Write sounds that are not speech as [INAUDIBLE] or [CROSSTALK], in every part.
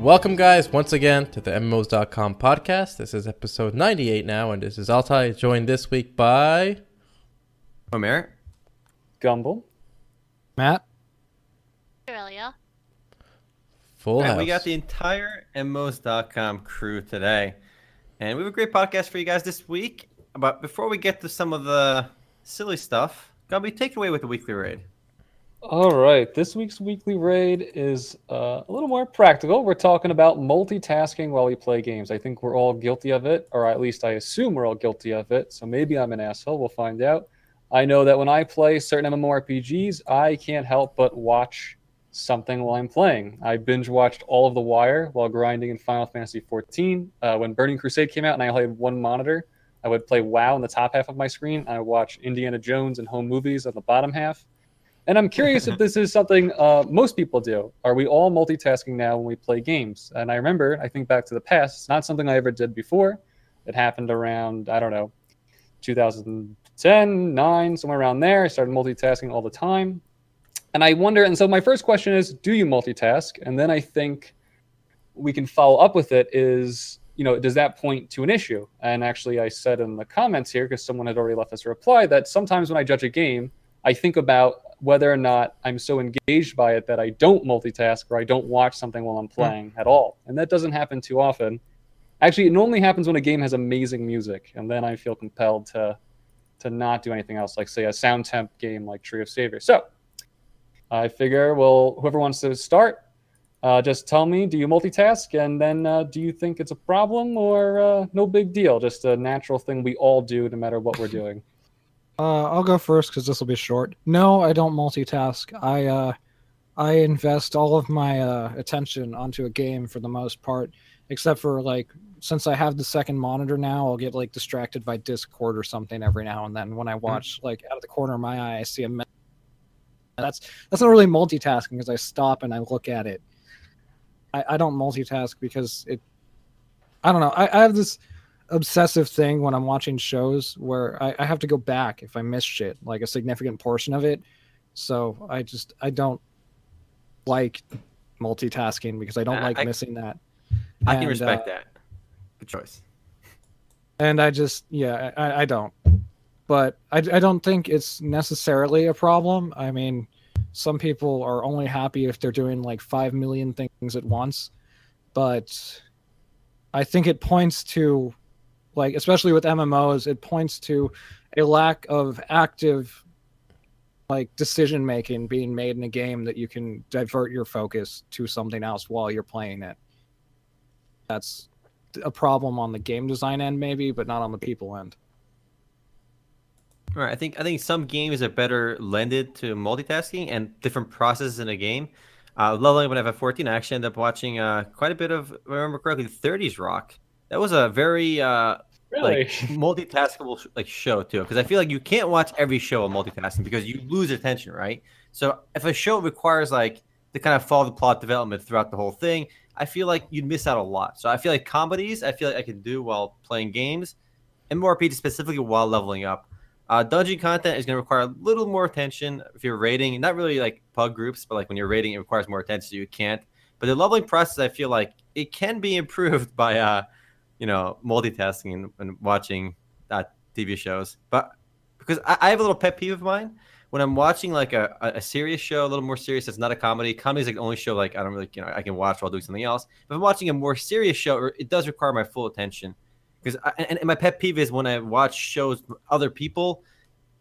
Welcome, guys, once again to the MMOs.com podcast. This is episode 98 now, and this is Altai, joined this week by. Omer. Gumble. Matt. Aurelia. Full and house. we got the entire MMOs.com crew today. And we have a great podcast for you guys this week. But before we get to some of the silly stuff, Gumby, take it away with the weekly raid. All right, this week's weekly raid is uh, a little more practical. We're talking about multitasking while we play games. I think we're all guilty of it, or at least I assume we're all guilty of it. So maybe I'm an asshole. We'll find out. I know that when I play certain MMORPGs, I can't help but watch something while I'm playing. I binge watched all of The Wire while grinding in Final Fantasy XIV. Uh, when Burning Crusade came out and I only had one monitor, I would play WoW in the top half of my screen. I watch Indiana Jones and home movies on the bottom half. And I'm curious if this is something uh, most people do. Are we all multitasking now when we play games? And I remember, I think back to the past, it's not something I ever did before. It happened around, I don't know, 2010, 9, somewhere around there. I started multitasking all the time. And I wonder, and so my first question is, do you multitask? And then I think we can follow up with it is, you know, does that point to an issue? And actually, I said in the comments here, because someone had already left us a reply, that sometimes when I judge a game, I think about whether or not I'm so engaged by it that I don't multitask or I don't watch something while I'm playing at all. And that doesn't happen too often. Actually, it only happens when a game has amazing music, and then I feel compelled to to not do anything else, like say a sound temp game like Tree of Savior. So I figure, well, whoever wants to start, uh, just tell me, do you multitask? And then uh, do you think it's a problem or uh, no big deal? Just a natural thing we all do no matter what we're [LAUGHS] doing. Uh, I'll go first because this will be short. No, I don't multitask. I uh, I invest all of my uh, attention onto a game for the most part, except for like since I have the second monitor now, I'll get like distracted by Discord or something every now and then when I watch like out of the corner of my eye, I see a. Me- that's that's not really multitasking because I stop and I look at it. I, I don't multitask because it. I don't know. I, I have this obsessive thing when I'm watching shows where I, I, have to go back if I miss shit, like a significant portion of it. So I just I don't like multitasking because I don't Uh, like I- missing that. I can respect uh, that. Good choice. And I just yeah I, I don't. But I, I don't think it's necessarily a problem. I mean, some people are only happy if they're doing like five million things at once, but I think it points to like especially with MMOs, it points to a lack of active like decision making being made in a game that you can divert your focus to something else while you're playing it. That's a problem on the game design end maybe, but not on the people end. All right, I think I think some games are better lended to multitasking and different processes in a game. Uh, leveling when I have a 14, I actually end up watching uh, quite a bit of, if I remember correctly, 30s Rock. That was a very uh, Really? like [LAUGHS] multitaskable sh- like show too, because I feel like you can't watch every show on multitasking because you lose attention, right? So if a show requires like to kind of follow the plot development throughout the whole thing, I feel like you'd miss out a lot. So I feel like comedies, I feel like I can do while playing games, and more RPG specifically while leveling up. Uh, dungeon content is going to require a little more attention if you're raiding, not really like pug groups, but like when you're raiding, it requires more attention, so you can't. But the leveling process, I feel like it can be [LAUGHS] improved by, uh, you know, multitasking and, and watching uh, TV shows. But because I, I have a little pet peeve of mine when I'm watching like a, a serious show, a little more serious, that's not a comedy. Comedy is like the only show like I don't really, you know, I can watch while doing something else. If I'm watching a more serious show, it does require my full attention because and, and my pet peeve is when I watch shows with other people,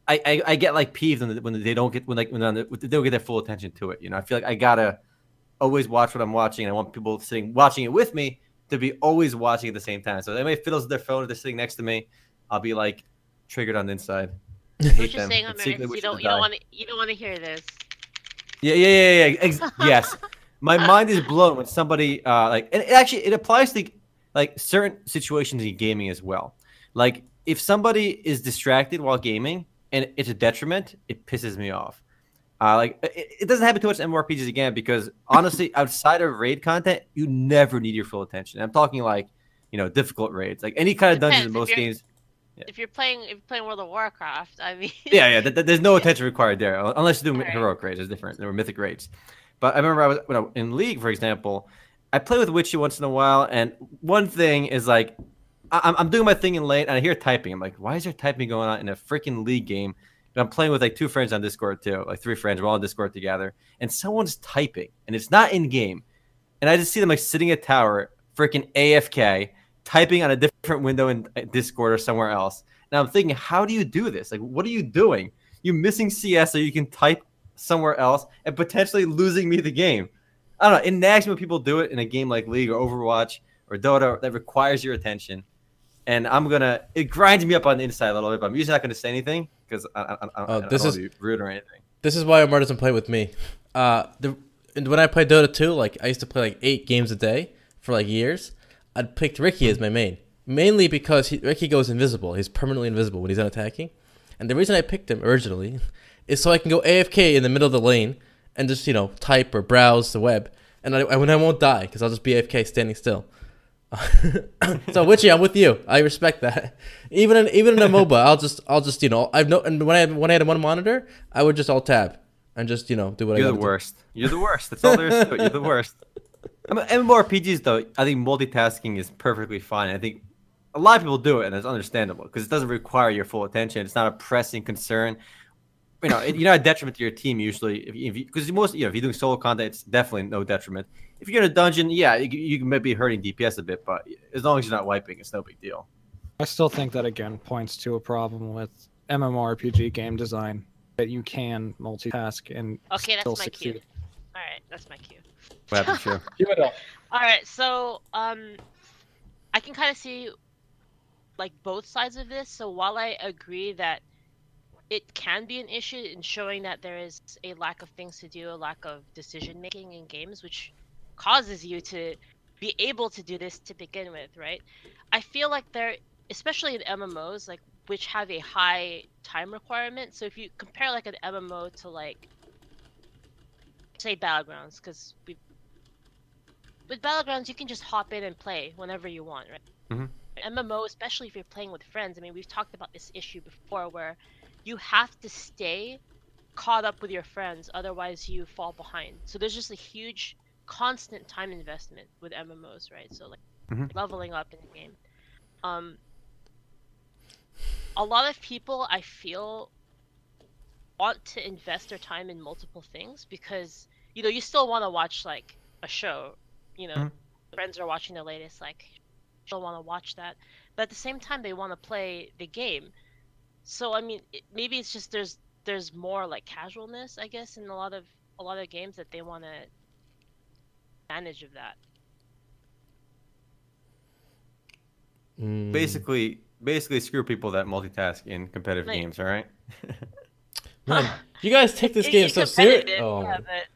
I, I, I get like peeved when, when they don't get when like when they don't get their full attention to it. You know, I feel like I gotta always watch what I'm watching, and I want people sitting watching it with me to be always watching at the same time. So if anybody fiddles with their phone if they're sitting next to me, I'll be like triggered on the inside. [LAUGHS] I hate you're them. saying, and Omer, secretly you don't you don't want to you don't want to hear this. Yeah, yeah, yeah, yeah. Ex- [LAUGHS] yes, my mind is blown when somebody uh, like, and it actually it applies to like certain situations in gaming as well. Like if somebody is distracted while gaming and it's a detriment, it pisses me off. Uh, like it, it doesn't happen too much in MMORPGs again because honestly, [LAUGHS] outside of raid content, you never need your full attention. I'm talking like you know difficult raids, like any kind of dungeons in Depends, if most games. Yeah. If you're playing if you're playing World of Warcraft, I mean [LAUGHS] Yeah, yeah. th- th- there's no [LAUGHS] attention required there, unless you do Alright. heroic raids. It's different. There were mythic raids. But I remember I was when I, in League, for example. I play with Witchy once in a while, and one thing is like, I- I'm, I'm doing my thing in lane, and I hear typing. I'm like, why is there typing going on in a freaking league game? I'm playing with like two friends on Discord too, like three friends. We're all on Discord together, and someone's typing, and it's not in game, and I just see them like sitting at tower, freaking AFK, typing on a different window in uh, Discord or somewhere else. Now I'm thinking, how do you do this? Like, what are you doing? You missing CS so you can type somewhere else and potentially losing me the game. I don't know. It nags when people do it in a game like League or Overwatch or Dota that requires your attention. And I'm gonna it grinds me up on the inside a little bit, but I'm usually not gonna say anything because I, I, I, I, Oh, I don't this is- be rude or anything. This is why Omar doesn't play with me. Uh, the and when I played Dota 2, like I used to play like eight games a day for like years. I'd picked Riki as my main, mainly because he, Riki goes invisible. He's permanently invisible when he's not attacking. And the reason I picked him originally [LAUGHS] is so I can go AFK in the middle of the lane and just you know type or browse the web, and I, when I won't die because I'll just be AFK standing still. So Witchy, I'm with you. I respect that. Even in even in a MOBA, I'll just I'll just you know I've no and when I had, when I had one monitor, I would just alt tab and just you know do what I You're got the worst. You're the worst. That's all there is to it. You're the worst. I mean, MMORPGs though, I think multitasking is perfectly fine. I think a lot of people do it, and it's understandable because it doesn't require your full attention. It's not a pressing concern. You know, you're not a detriment to your team usually. If you, because most, you know, if you're doing solo content, it's definitely no detriment. If you're in a dungeon, yeah, you, you may be hurting DPS a bit, but as long as you're not wiping, it's no big deal. I still think that again points to a problem with MMORPG game design that you can multitask and Okay, that's still my succeed. cue. All right, that's my cue. What happened, sure. [LAUGHS] Give it up. All right, so um, I can kind of see like both sides of this. So while I agree that it can be an issue in showing that there is a lack of things to do, a lack of decision making in games, which causes you to be able to do this to begin with, right? I feel like there, especially in MMOs, like which have a high time requirement. So if you compare like an MMO to like say battlegrounds, because we with battlegrounds you can just hop in and play whenever you want, right? Mhm. MMO, especially if you're playing with friends. I mean, we've talked about this issue before, where you have to stay caught up with your friends, otherwise you fall behind. So there's just a huge, constant time investment with MMOs, right? So like mm-hmm. leveling up in the game. Um, a lot of people, I feel, want to invest their time in multiple things because you know you still want to watch like a show you know Mhm. friends are watching the latest like still want to watch that but at the same time they want to play the game so i mean it, maybe it's just there's there's more like casualness i guess in a lot of a lot of games that they want to manage of that Mm. Basically, basically, screw people that multitask in competitive Like- games. All right. [LAUGHS] Man, you guys take this It- game so seriously. competitive, Oh, yeah, but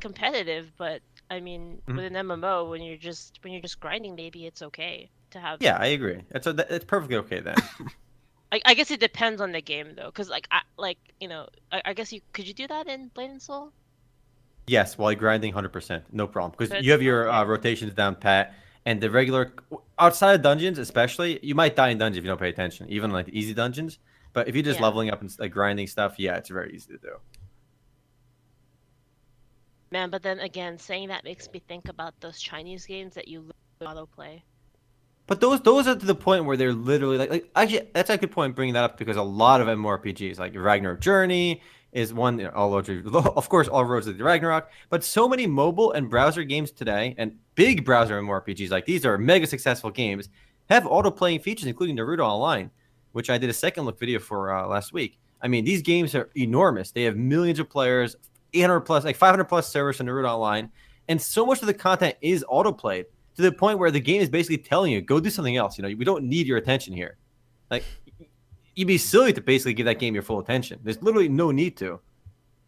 competitive but i mean Mhm. with an mmo when you're just when you're just grinding maybe it's okay to have Yeah, I agree. That's a, that, that's perfectly okay then. [LAUGHS] I, I guess it depends on the game though, because like I like you know I, I guess you could you do that in Blade and Soul? Yes, while you're grinding, hundred percent, no problem. Because you have your uh, rotations down pat, and the regular outside of dungeons, especially, you might die in dungeons if you don't pay attention. Even like the easy dungeons, but if you're just Yeah. leveling up and like grinding stuff, yeah, it's very easy to do. Man, but then again, saying that makes me think about those Chinese games that you auto play. But those those are to the point where they're literally like, like actually that's a good point bringing that up because a lot of MMORPGs like Ragnarok Journey is one you know, all [LAUGHS] of course all roads lead to Ragnarok, but so many mobile and browser games today and big browser MMORPGs like these are mega successful games have auto playing features including Naruto Online, which I did a second look video for uh, last week. I mean these games are enormous. They have millions of players, 800 plus like 500 plus servers on Naruto Online, and so much of the content is auto played to the point where the game is basically telling you go do something else. You know, we don't need your attention here. Like you'd be silly to basically give that game your full attention. There's literally no need to.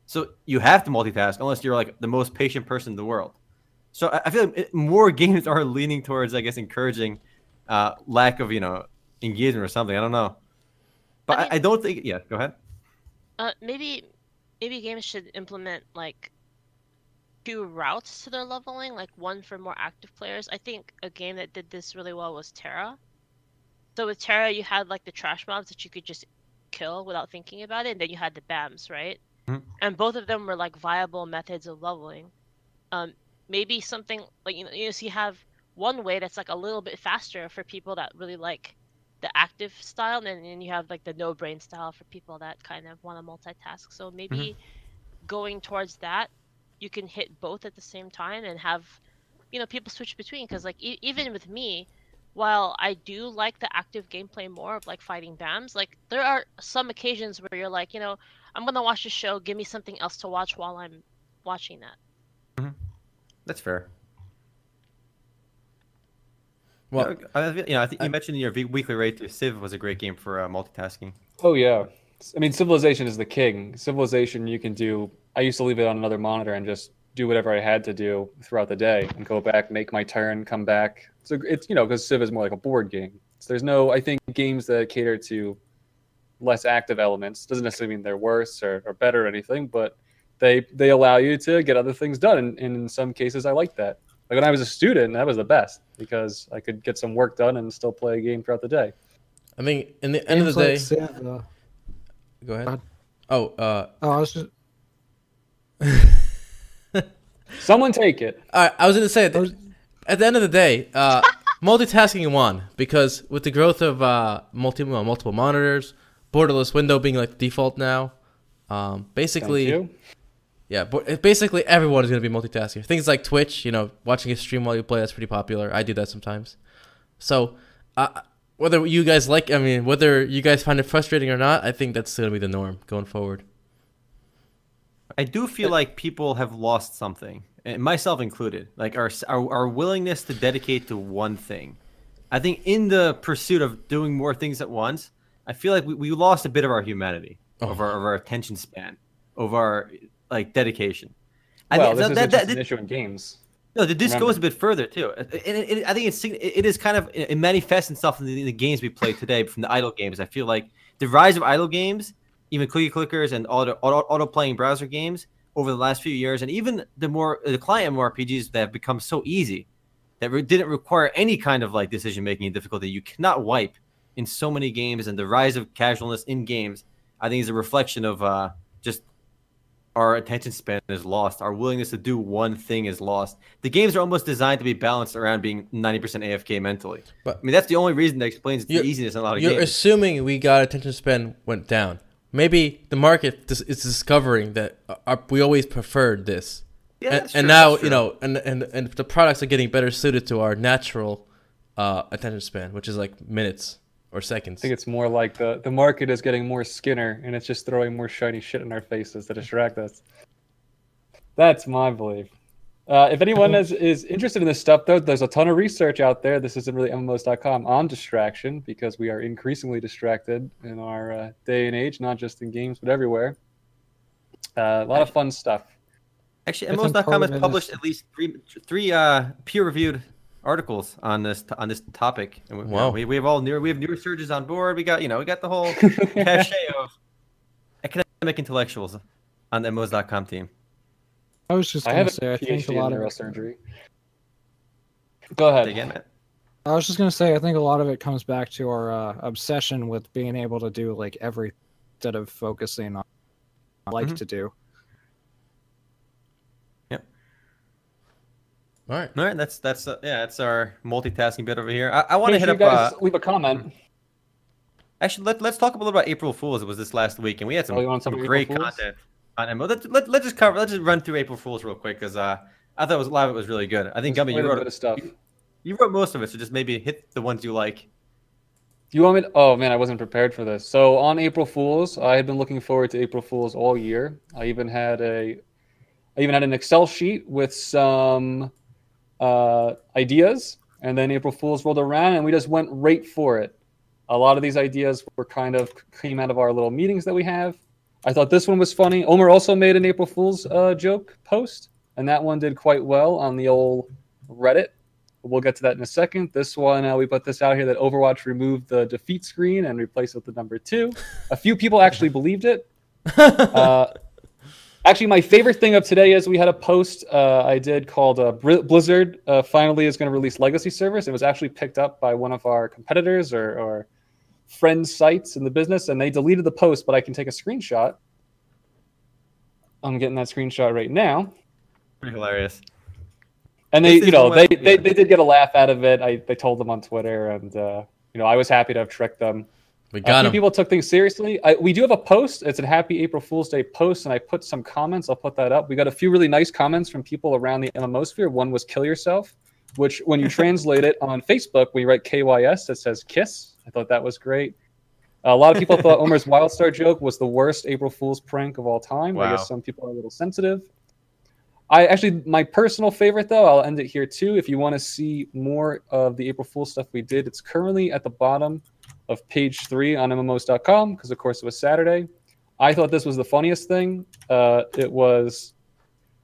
So you have to multitask unless you're like the most patient person in the world. So I I feel like more [LAUGHS] games are leaning towards, I guess, encouraging uh, lack of you know engagement or something. I don't know, but I I, mean- I don't think. Yeah, go ahead. Uh, maybe maybe games should implement like two routes to their leveling, like one for more active players. I think a game that did this really well was TERA. So with TERA, you had like the trash mobs that you could just kill without thinking about it, and then you had the BAMs, right? Mhm. And both of them were like viable methods of leveling. Um, maybe something like you know, you, know, so you have one way that's like a little bit faster for people that really like the active style, and then you have like the no brain style for people that kind of want to multitask. So maybe going towards that, you can hit both at the same time and have, you know, people switch between. Because like e- even with me, while I do like the active gameplay more of like fighting BAMs, like there are some occasions where you're like, you know, I'm gonna watch the show, give me something else to watch while I'm watching that. mm-hmm. That's fair. Well, you know, I, you know, I think you mentioned in your weekly rate, that Civ was a great game for uh, multitasking. Oh yeah. I mean, Civilization is the king. Civilization, you can do. I used to leave it on another monitor and just do whatever I had to do throughout the day, and go back, make my turn, come back. So it's you know because Civ is more like a board game. So there's no. I think games that cater to less active elements doesn't necessarily mean they're worse or, or better or anything, but they they allow you to get other things done. And, and in some cases, I like that. Like when I was a student, that was the best because I could get some work done and still play a game throughout the day. I mean, in the end of Games the like day, Civ, uh, go ahead. Go ahead. Oh, uh, oh, I was just Someone take it. All right, I was going to say, at the, at the end of the day, uh, multitasking won because with the growth of uh, multi well, multiple monitors, borderless window being like the default now, um, basically, yeah, but basically everyone is going to be multitasking. Things like Twitch, you know, watching a stream while you play, that's pretty popular. I do that sometimes. So, uh, whether you guys like, I mean, whether you guys find it frustrating or not, I think that's going to be the norm going forward. I do feel uh, like people have lost something, and myself included. Like our, our our willingness to dedicate to one thing. I think in the pursuit of doing more things at once, I feel like we, we lost a bit of our humanity, oh. of, Oh. our, of our attention span, of our like dedication. I well, think this that- is that- that- an issue in games. no, th- this Remember. goes a bit further too. And it, it, I think it's it is kind of it manifests itself in the, the games we play today from the idle games. I feel like the rise of idle games, even clicky clickers and auto auto, auto playing browser games over the last few years, and even the more the client MMORPGs that have become so easy that re- didn't require any kind of like decision making difficulty. You cannot wipe in so many games, and the rise of casualness in games, I think, is a reflection of uh, just our attention span is lost. Our willingness to do one thing is lost. The games are almost designed to be balanced around being 90% AFK mentally. But- I mean, that's the only reason that explains the easiness in a lot of You're games. assuming we got attention span went down. Maybe the market dis- is discovering that uh, uh, we always preferred this, Yeah, and, that's and now you know, and, and and the products are getting better suited to our natural uh, attention span, which is like minutes or seconds. I think it's more like the the market is getting more Skinner, and it's just throwing more shiny shit in our faces to distract us. That's my belief. Uh, if anyone is, is interested in this stuff, though, there's a ton of research out there. This isn't really MMOs.com on distraction because we are increasingly distracted in our uh, day and age, not just in games but everywhere. Uh, a lot of fun stuff. Actually, I MMOs.com has published at least three three uh, peer-reviewed articles on this on this topic. And we, you know, Wow. we, we have all new we have new researchers on board. We got you know we got the whole [LAUGHS] cachet of academic intellectuals on the MMOs.com team. I was just gonna say I think a lot of it, neurosurgery. Go ahead. Again, I was just gonna say I think a lot of it comes back to our uh, obsession with being able to do like every instead of focusing on what I like Mhm. to do. Yep. All right. All right, that's that's uh, yeah, that's our multitasking bit over here. I, I want to Make hit sure up. guys Uh, leave a comment. actually, let, let's talk a little about April Fools. It was this last week, and we had some, Oh, some some great content on MMO. Let's let, let's just cover. Let's just run through April Fools real quick because uh, I thought it was a lot of it was really good. I think Gummy, you a wrote bit of stuff. you wrote most of it, so just maybe hit the ones you like. You want me? To, oh man, I wasn't prepared for this. So on April Fools, I had been looking forward to April Fools all year. I even had a, I even had an Excel sheet with some uh, ideas, and then April Fools rolled around, and we just went right for it. A lot of these ideas were kind of came out of our little meetings that we have. I thought this one was funny. Omer also made an April Fool's uh, joke post, and that one did quite well on the old Reddit. We'll get to that in a second. This one, uh, we put this out here that Overwatch removed the defeat screen and replaced it with the number two. A few people actually believed it. [LAUGHS] Uh, actually, my favorite thing of today is we had a post uh, I did called uh, Blizzard uh, finally is going to release Legacy Service. It was actually picked up by one of our competitors or, or friends' sites in the business, and they deleted the post, but I can take a screenshot. I'm getting that screenshot right now. Pretty hilarious. And they, This you know, the they, one- they, yeah. they did get a laugh out of it. I they told them on Twitter, and uh, you know, I was happy to have tricked them. We a got few him. people took things seriously. I, we do have a post. It's a Happy April Fool's Day post, and I put some comments. I'll put that up. We got a few really nice comments from people around the MMO sphere. One was "kill yourself," which when you [LAUGHS] translate it on Facebook, when you write KYS, it says "kiss." I thought that was great. A lot of people thought Omer's Wildstar joke was the worst April Fool's prank of all time. I Wow. guess some people are a little sensitive. I actually, my personal favorite though, I'll end it here too. If you want to see more of the April Fool stuff we did, it's currently at the bottom of page three on MMOs.com because, of course, it was Saturday. I thought this was the funniest thing. Uh, it was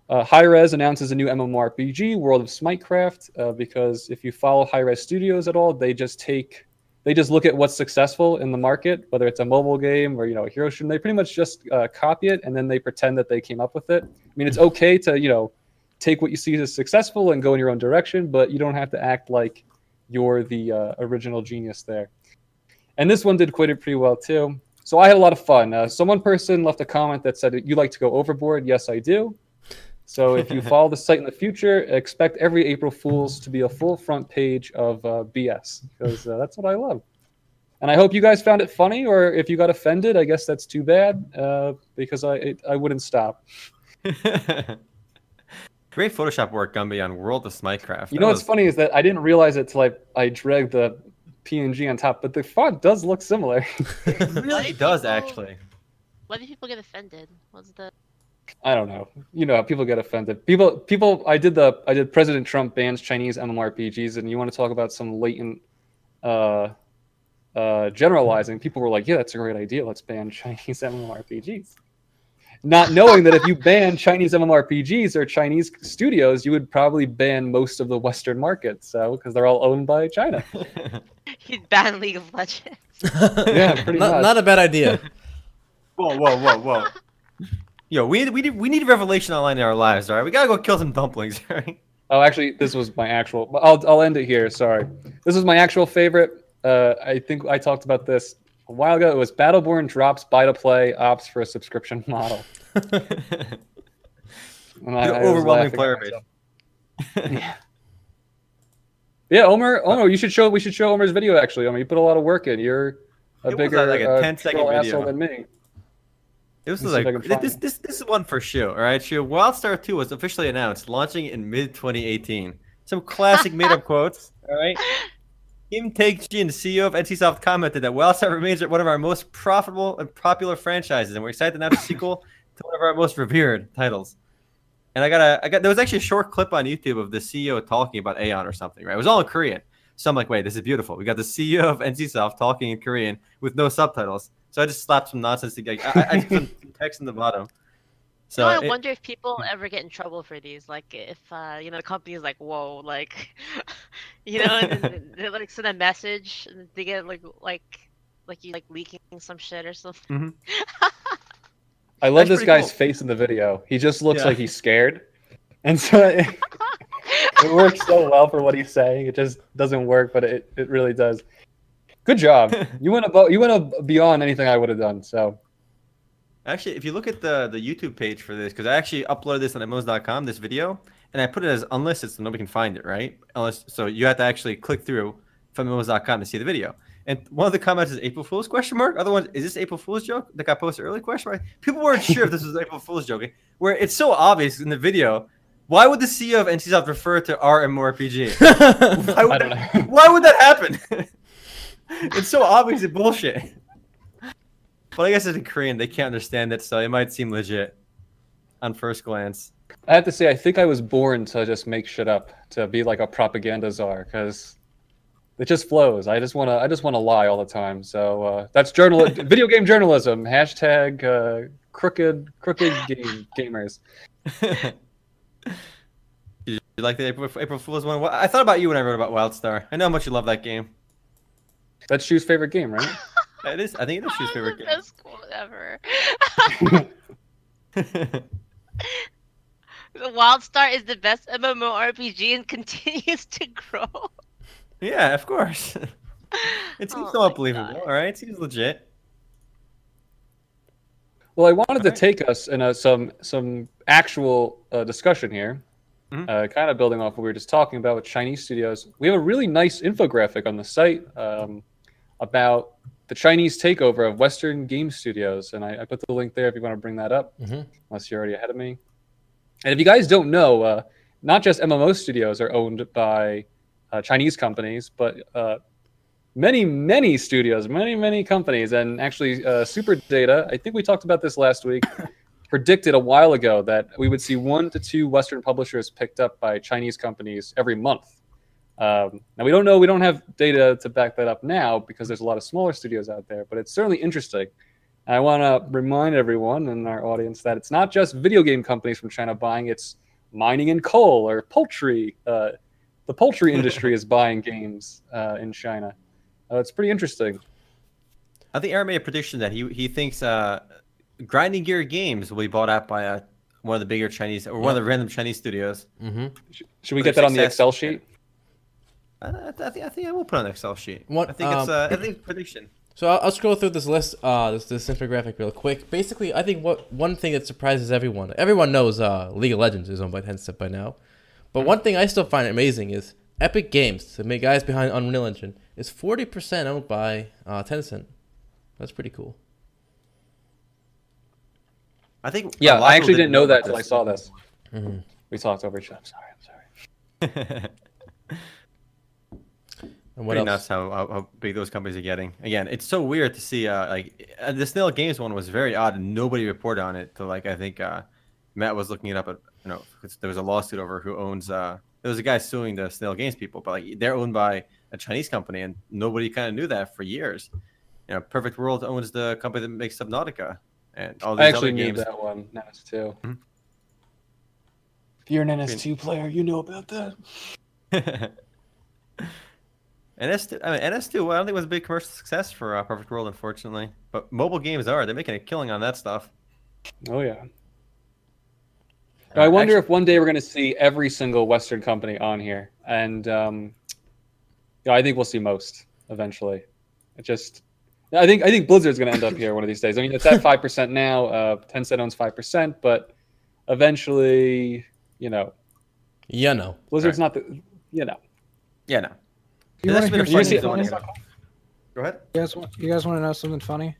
uh, Hi-Rez announces a new MMORPG, World of Smitecraft, uh, because if you follow Hi-Rez Studios at all, they just take they just look at what's successful in the market, whether it's a mobile game or you know a hero shooter. They pretty much just uh, copy it and then they pretend that they came up with it. I mean, it's okay to you know take what you see as successful and go in your own direction, but you don't have to act like you're the uh, original genius there. And this one did quite it pretty well too. So I had a lot of fun. Uh, so one person left a comment that said, "You like to go overboard?" Yes, I do. So if you follow the site in the future, expect every April Fool's to be a full front page of uh, BS because uh, that's what I love. And I hope you guys found it funny, or if you got offended, I guess that's too bad uh, because I it, I wouldn't stop. [LAUGHS] Great Photoshop work, Gumby, on World of Smitecraft. You That know what's was- funny is that I didn't realize it till I I dragged the PNG on top, but the font does look similar. [LAUGHS] It really Why does, people- actually. Why do people get offended? What's the I don't know. You know, how people get offended. People, people. I did the. I did President Trump bans Chinese MMORPGs, and you want to talk about some latent, uh, uh, generalizing. People were like, "Yeah, that's a great idea. Let's ban Chinese [LAUGHS] MMORPGs." Not knowing that if you ban Chinese MMORPGs or Chinese studios, you would probably ban most of the Western market. So, because they're all owned by China. [LAUGHS] You'd ban League of Legends? [LAUGHS] Yeah, pretty not, much. not a bad idea. Whoa, whoa, whoa, whoa. Yo, we we need we need revelation online in our lives, all right? We gotta go kill some dumplings, [LAUGHS] all right? Oh, actually, this was my actual. I'll I'll end it here. Sorry, this was my actual favorite. Uh, I think I talked about this a while ago. It was Battleborn drops buy to play opts for a subscription [LAUGHS] model. [LAUGHS] I- I overwhelming player base. yeah. Yeah, Omer. Omer, you should show. We should show Omer's video. Actually, Omer, you put a lot of work in. You're a It was, bigger, like, a uh, 10 second video. asshole than me. It was Let's see if I like this, this this is one for sure. All right, sure. WildStar 2 was officially announced, launching in mid 2018. Some classic made up [LAUGHS] quotes. All right. Kim Taek-jin, CEO of NCSoft, commented that WildStar remains one of our most profitable and popular franchises, and we're excited to announce a sequel [LAUGHS] to one of our most revered titles. And I got a, I got there was actually a short clip on YouTube of the CEO talking about Aion or something. Right, it was all in Korean. So I'm like, wait, this is beautiful. We got the CEO of NCSoft talking in Korean with no subtitles. So I just slapped some nonsense together. I, I, I put some [LAUGHS] text in the bottom. So So I it- wonder if people ever get in trouble for these. Like if uh, you know the company is like, "Whoa," like [LAUGHS] you know, and then [LAUGHS] they like send a message, and they get like like like you like leaking some shit or something. I love That's this guy's cool. face in the video. He just looks Yeah. like he's scared, and so it, it works so well for what he's saying. It just doesn't work, but it, it really does. Good job. [LAUGHS] You went above. You went ab- beyond anything I would have done. So Actually, if you look at the the YouTube page for this, because I actually uploaded this on MMOs.com, this video, and I put it as unlisted so nobody can find it, right? Unless so you have to actually click through from MMOs.com to see the video. And one of the comments is April Fool's question mark. Other one is this April Fool's joke that got posted early question mark. People weren't sure if this was April Fool's joke. Where it's so obvious in the video. Why would the CEO of NCSoft refer to our MMORPG? [LAUGHS] Why I would, don't that, know. why would that happen? [LAUGHS] it's so obvious it's bullshit. But I guess it's in Korean, they can't understand it, so it might seem legit on first glance. I have to say, I think I was born to just make shit up, to be like a propaganda czar, because it just flows. I just want to. I just want to lie all the time. So uh, that's journal, [LAUGHS] video game journalism. Hashtag uh, crooked, crooked [LAUGHS] game gamers. [LAUGHS] You like the April, April Fool's one? I thought about you when I wrote about WildStar. I know how much you love that game. That's Shu's favorite game, right? [LAUGHS] It is. I think it is Shu's favorite the game. best quote ever. [LAUGHS] The WildStar is the best MMORPG and [LAUGHS] continues to grow. yeah, of course. it seems Oh somewhat believable. All right, it seems legit. Well, I wanted to Alright. take us in a, some some actual uh, discussion here. Mhm. Uh, kind of building off what we were just talking about with Chinese studios, we have a really nice infographic on the site um, about the Chinese takeover of Western game studios, and I, I put the link there if you want to bring that up, Mhm. unless you're already ahead of me. And if you guys don't know, uh, not just MMO studios are owned by uh, Chinese companies, but uh, many, many studios, many, many companies, and actually, uh, SuperData. I think we talked about this last week. [COUGHS] predicted a while ago that we would see one to two Western publishers picked up by Chinese companies every month. Um, now we don't know, we don't have data to back that up now because there's a lot of smaller studios out there, but it's certainly interesting. I want to remind everyone in our audience that it's not just video game companies from China buying; it's mining and coal or poultry. Uh, the poultry [LAUGHS] industry is buying games uh, in China. Uh, it's pretty interesting. I think Aaron made a prediction that he he thinks uh, Grinding Gear Games will be bought out by uh, one of the bigger Chinese or one of the random Chinese studios. Mm-hmm. Should we For get that on the. Excel sheet? I, I, I think I think I will put on an Excel sheet. What, I think it's um, uh, I think it's a prediction. So I'll, I'll scroll through this list, uh, this, this infographic real quick. Basically, I think what one thing that surprises everyone, everyone knows uh, League of Legends is owned by Tencent by now, but one thing I still find amazing is Epic Games, the main guys behind Unreal Engine, is forty percent owned by uh, Tencent. That's pretty cool. I think. Yeah, I actually didn't know that about till I saw this. Mm-hmm. We talked over each other. I'm sorry. I'm sorry. [LAUGHS] And what Pretty else? nuts how, how, how big those companies are getting. Again, it's so weird to see. Uh, like uh, the Snail Games one was very odd, and nobody reported on it. Till like I think uh, Matt was looking it up. At you know, 'cause there was a lawsuit over who owns. Uh, there was a guy suing the Snail Games people, but like they're owned by a Chinese company, and nobody kind of knew that for years. You know, Perfect World owns the company that makes Subnautica, and all these I other actually knew games. that one. NS two. Mhm. If you're an NS2 player, you know about that. [LAUGHS] NS2, I mean, NS2, well, I don't think it was a big commercial success for uh, Perfect World, unfortunately. But mobile games are. They're making a killing on that stuff. Oh yeah. Uh, I wonder actually- if one day we're going to see every single Western company on here, and um, yeah, I think we'll see most eventually. It just, I think I think Blizzard's going to end up here one of these days. I mean, it's at [LAUGHS] five percent now. Uh, Tencent owns five percent, but eventually, you know, Yeah, no. Blizzard's not the, you know. Yeah, no. You That's wanna been a hear fun see- news one. Go ahead. You guys, want, you guys want to know something funny?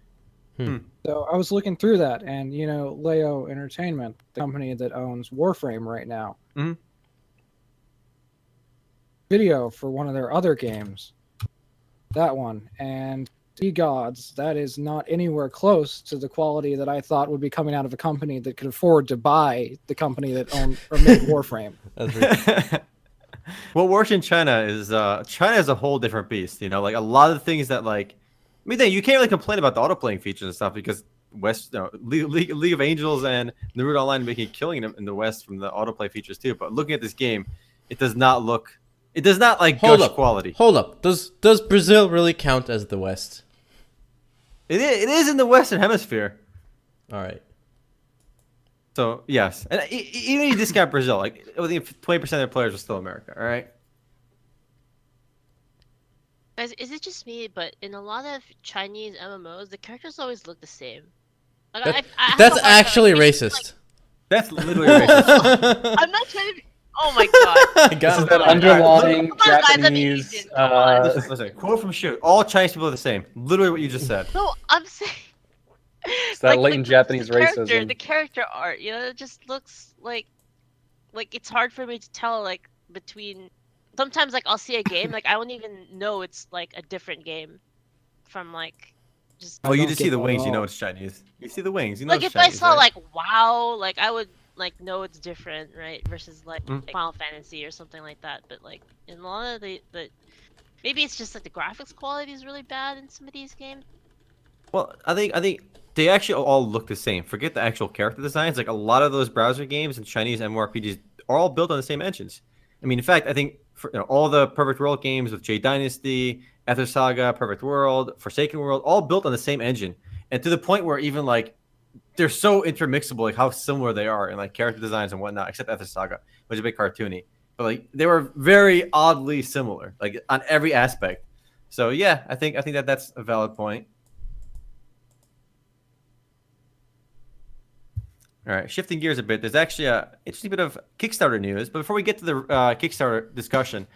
Hmm. So I was looking through that, and you know, Leyou Entertainment, the company that owns Warframe right now, Mhm. video for one of their other games, that one, and Sea Gods, that is not anywhere close to the quality that I thought would be coming out of a company that could afford to buy the company that owned or made [LAUGHS] Warframe. [LAUGHS] [LAUGHS] What works in China is uh, China is a whole different beast. You know, like a lot of the things that like, I mean, you can't really complain about the auto playing features and stuff because West, you know, League, League, League of Angels and Naruto Online making killing in in the West from the autoplay features too. But looking at this game, it does not look, it does not like Hold up. quality. Hold up. Does does Brazil really count as the West? It is, it is in the Western Hemisphere. All right. So yes, and even if you discount Brazil, like I think twenty percent of their players are still America. All right. Guys, is it just me? But in a lot of Chinese MMOs, the characters always look the same. Like, That- I- I That's a hard time, actually like, racist. That's literally racist. [LAUGHS] I'm not trying to. Be... Oh my god. [LAUGHS] I got This is that Alright, underlying Come on, guys, Japanese. Asian, come on. Uh, listen, listen, quote from Shoot. All Chinese people are the same. Literally what you just said. No, I'm saying. It's that latent the- Japanese the character, racism. The character art, you know, it just looks like, like it's hard for me to tell like between. Sometimes like I'll see a [LAUGHS] game like I don't even know it's like a different game, from like, just Oh, you just see the wings, you know it's Chinese. You see the wings, you know like it's if I saw right? like WoW, like I would like know it's different, right? Versus like Mm. Final Fantasy or something like that. But like in a lot of the the. Maybe it's just like the graphics quality is really bad in some of these games. Well, I think I think they actually all look the same. Forget the actual character designs. Like a lot of those browser games and Chinese MMORPGs are all built on the same engines. I mean, in fact, I think for, you know, all the Perfect World games with Jade Dynasty, Ether Saga, Perfect World, Forsaken World, all built on the same engine, and to the point where even like they're so intermixable, like how similar they are in like character designs and whatnot. Except Ether Saga, which is a bit cartoony, but like they were very oddly similar, like on every aspect. So yeah, I think I think that that's a valid point. All right, shifting gears a bit. There's actually a interesting bit of Kickstarter news. But before we get to the uh, Kickstarter discussion,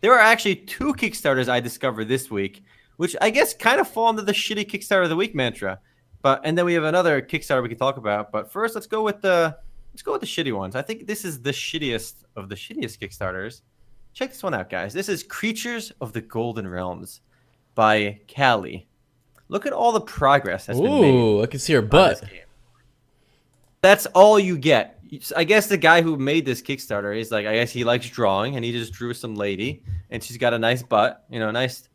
there are actually two Kickstarters I discovered this week, which I guess kind of fall under the shitty Kickstarter of the week mantra. But and then we have another Kickstarter we can talk about. But first, let's go with the let's go with the shitty ones. I think this is the shittiest of the shittiest Kickstarters. Check this one out, guys. This is Creatures of the Golden Realms by Callie. Look at all the progress that's been made. Ooh, I can see her butt. That's all you get. I guess the guy who made this Kickstarter is like, I guess he likes drawing, and he just drew some lady, and she's got a nice butt, you know, nice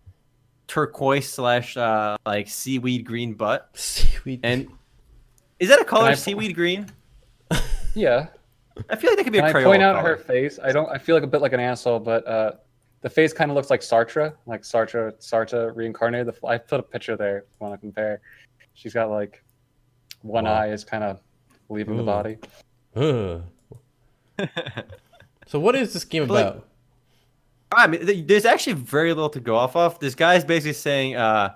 turquoise slash uh, like seaweed green butt. [LAUGHS] Seaweed. And is that a color, I- seaweed green? [LAUGHS] Yeah. I feel like that could be Can a I Crayola point out color. her face? I don't. I feel like a bit like an asshole, but uh, the face kind of looks like Sartre, like Sartre, Sartre reincarnated. The, I put a picture there. If you want to compare? She's got like one Wow. eye is kind of leaving the body. Ugh. [LAUGHS] so what is this game But, like, about? I mean, there's actually very little to go off of. This guy's basically saying uh,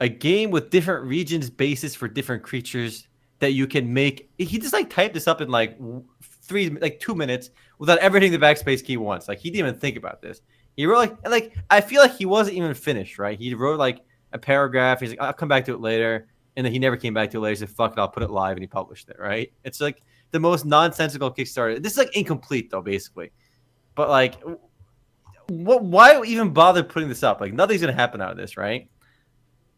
a game with different regions, bases for different creatures that you can make. He just like typed this up in like three, like two minutes without ever hitting the backspace key once. Like he didn't even think about this. He wrote like, and, like I feel like he wasn't even finished. Right? He wrote like a paragraph. He's like, I'll come back to it later, and then he never came back to it later. He said, "Fuck it, I'll put it live," and he published it. Right? It's like the most nonsensical Kickstarter. This is like incomplete though, basically. But like, what? Why even bother putting this up? Like nothing's gonna happen out of this, right?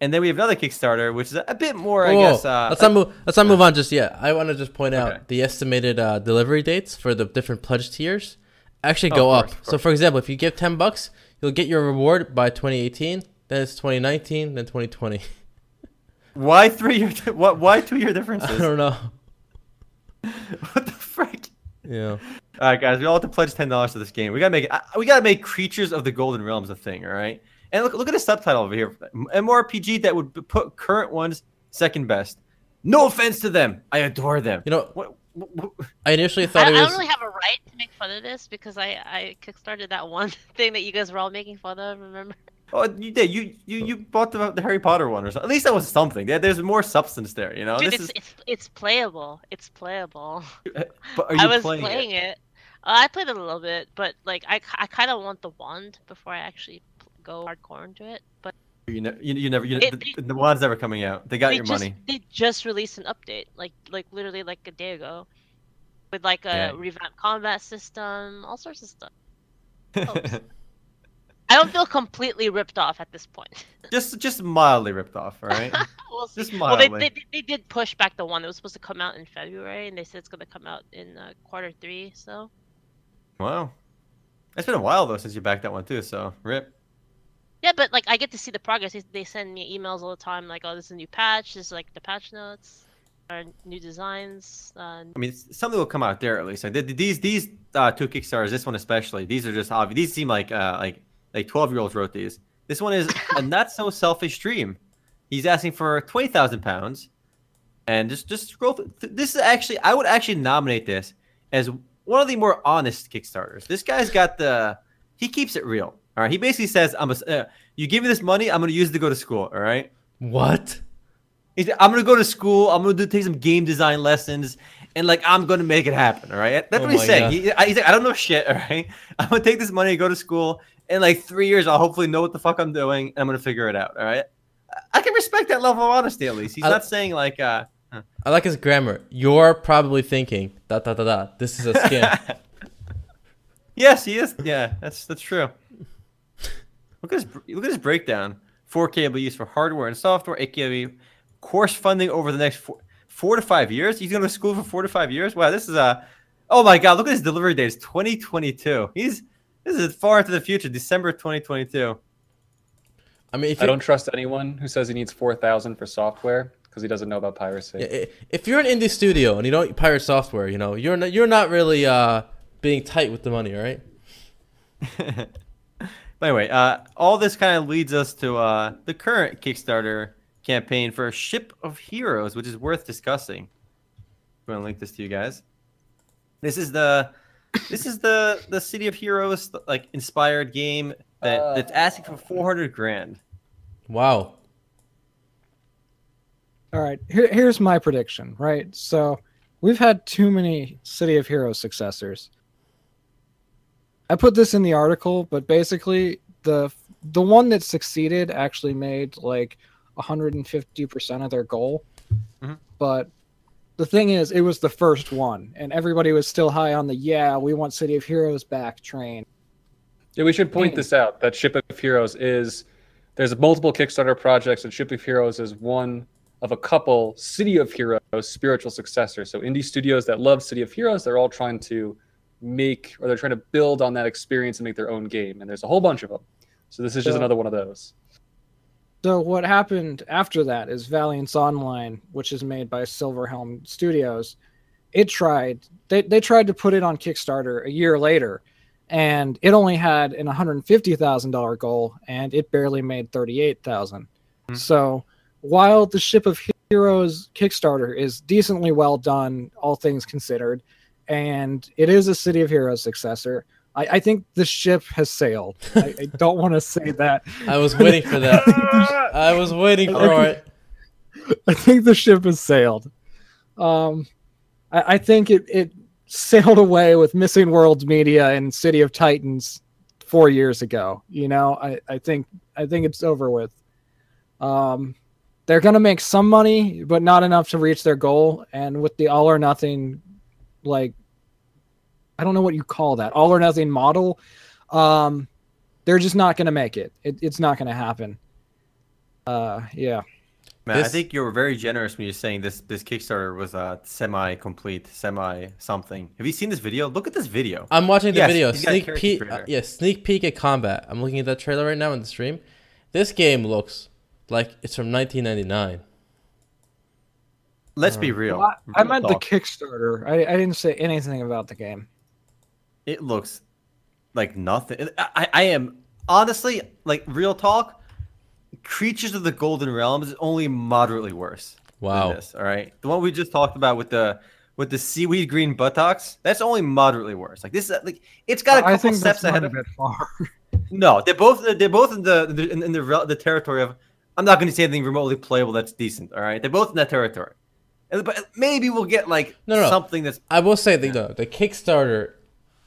And then we have another Kickstarter, which is a bit more, I Whoa, guess. Uh, let's not move. Let's not move on just yet. I want to just point out the estimated uh, delivery dates for the different pledge tiers actually Oh, go up. course, of So, for example, if you give ten bucks, you'll get your reward by 2018. Then it's 2019. Then 2020. [LAUGHS] why three year? [LAUGHS] What? Why two year differences? I don't know. [LAUGHS] what the frick? Yeah. All right, guys, we all have to pledge ten dollars to this game. We gotta make it. I- We gotta make Creatures of the Golden Realms a thing. All right. And look, look at the subtitle over here. MRPG that would put current ones second best. No offense to them. I adore them. You know, What? what, what- I initially I, thought I it don't really have a right to make fun of this because I I kickstarted that one [LAUGHS] thing that you guys were all making fun of. Remember? Oh, you did. You you you bought the, the Harry Potter one or something. At least that was something. There, there's more substance there. You know. Dude, this it's, is. it's it's playable. It's playable. [LAUGHS] But are you I was playing, playing, it? it. Uh, I played it a little bit, but like I, I kind of want the wand before I actually go hardcore into it. But You, ne- you, you never. You, It- the, the one's never coming out. They got they your just, money. They just released an update, like like literally like a day ago, with like a Yeah. revamped combat system, all sorts of stuff. [LAUGHS] I don't feel completely ripped off at this point. [LAUGHS] just just mildly ripped off. All right. [LAUGHS] we'll see. Just well, they, they they did push back the one that was supposed to come out in February, and they said it's going to come out in uh, quarter three. So wow. It's been a while though since you backed that one too. So rip. yeah, but like I get to see the progress. They, they send me emails all the time, like, "Oh, this is a new patch. This is like the patch notes, or new designs." Uh, I mean, something will come out there at least. Like these these uh, two Kickstarters, this one especially. These are just obvious. These seem like uh, like like twelve year olds wrote these. This one is [LAUGHS] a not so selfish dream. He's asking for twenty thousand pounds, and just just scroll. Through. This is actually I would actually nominate this as one of the more honest Kickstarters. This guy's got the he keeps it real. All right, he basically says, "I'm a uh, you give me this money, I'm gonna use it to go to school." All right. What? He's, I'm gonna go to school. I'm gonna do take some game design lessons, and like I'm gonna make it happen. All right, that's Oh what he's saying. He, I- he's like, I don't know shit. All right, [LAUGHS] I'm gonna take this money and go to school. In like three years, I'll hopefully know what the fuck I'm doing, and I'm gonna figure it out. All right, I- can respect that level of honesty at least. He's I- not saying like, uh, I like his grammar. You're probably thinking da da da da. This is a scam. [LAUGHS] yes, he is. Yeah, that's that's true. Look at his look at his breakdown. 4K will be used for hardware and software. 8K course funding over the next four, four to five years. He's going to school for four to five years. Wow, this is a. Oh my God! Look at his delivery date. It's 2022. He's this is far into the future. December 2022. I mean, if I you don't trust anyone who says he needs four thousand for software because he doesn't know about piracy. If you're an indie studio and you don't pirate software, you know you're not, you're not really uh, being tight with the money, all right? [LAUGHS] But anyway, uh, all this kind of leads us to uh, the current Kickstarter campaign for Ship of Heroes, which is worth discussing. I'm going to link this to you guys. This is the this is the the City of Heroes like inspired game that, Uh. that's asking for 400 grand. Wow. All right, here, here's my prediction. Right, so we've had too many City of Heroes successors. I put this in the article, but basically the the one that succeeded actually made like 150% of their goal. Mhm. But the thing is, it was the first one, and everybody was still high on the yeah, we want City of Heroes back train. Yeah, we should point this out that Ship of Heroes is there's multiple Kickstarter projects, and Ship of Heroes is one of a couple City of Heroes spiritual successors. So indie studios that love City of Heroes, they're all trying to make or they're trying to build on that experience and make their own game. And there's a whole bunch of them. So this is just So- another one of those. So what happened after that is Valiance Online, which is made by Silverhelm Studios. It tried they they tried to put it on Kickstarter a year later, and it only had an one hundred fifty thousand dollar goal, and it barely made thirty eight thousand. Hmm. So while the Ship of Heroes Kickstarter is decently well done, all things considered, and it is a City of Heroes successor, I, I think the ship has sailed. I, I [LAUGHS] don't want to say that. I was waiting for that. [LAUGHS] I was waiting for it. I think the ship has sailed. Um, I, I think it, it sailed away with Missing Worlds Media and City of Titans four years ago. You know, I, I think I think it's over with. Um, they're gonna make some money, but not enough to reach their goal. And with the all or nothing, like I don't know what you call that, all or nothing model, um, they're just not gonna make it. it it's not gonna happen. Uh, yeah. Man, I think you were very generous when you're saying this this Kickstarter was uh, semi-complete, semi something. Have you seen this video? Look at this video. I'm watching the Yes, video. he's got a Sneak peek. creator. Uh, yeah, sneak peek at combat. I'm looking at that trailer right now in the stream. This game looks like it's from 1999. Let's be real. Well, I, I Real meant the. Kickstarter. I, I didn't say anything about the game. It looks like nothing. I, I- I am honestly like real talk. Creatures of the Golden Realms is only moderately worse. than Wow. this, all right. The one we just talked about with the with the seaweed green buttocks, that's only moderately worse. Like this, is like it's got a couple I think steps that's ahead not of. it. far. [LAUGHS] No, they're both they're both in the the- in, in the rel- the territory of. I'm not going to say anything remotely playable that's decent. All right, they're both in that territory. But maybe we'll get like No, no. something that's I will say the the, the Kickstarter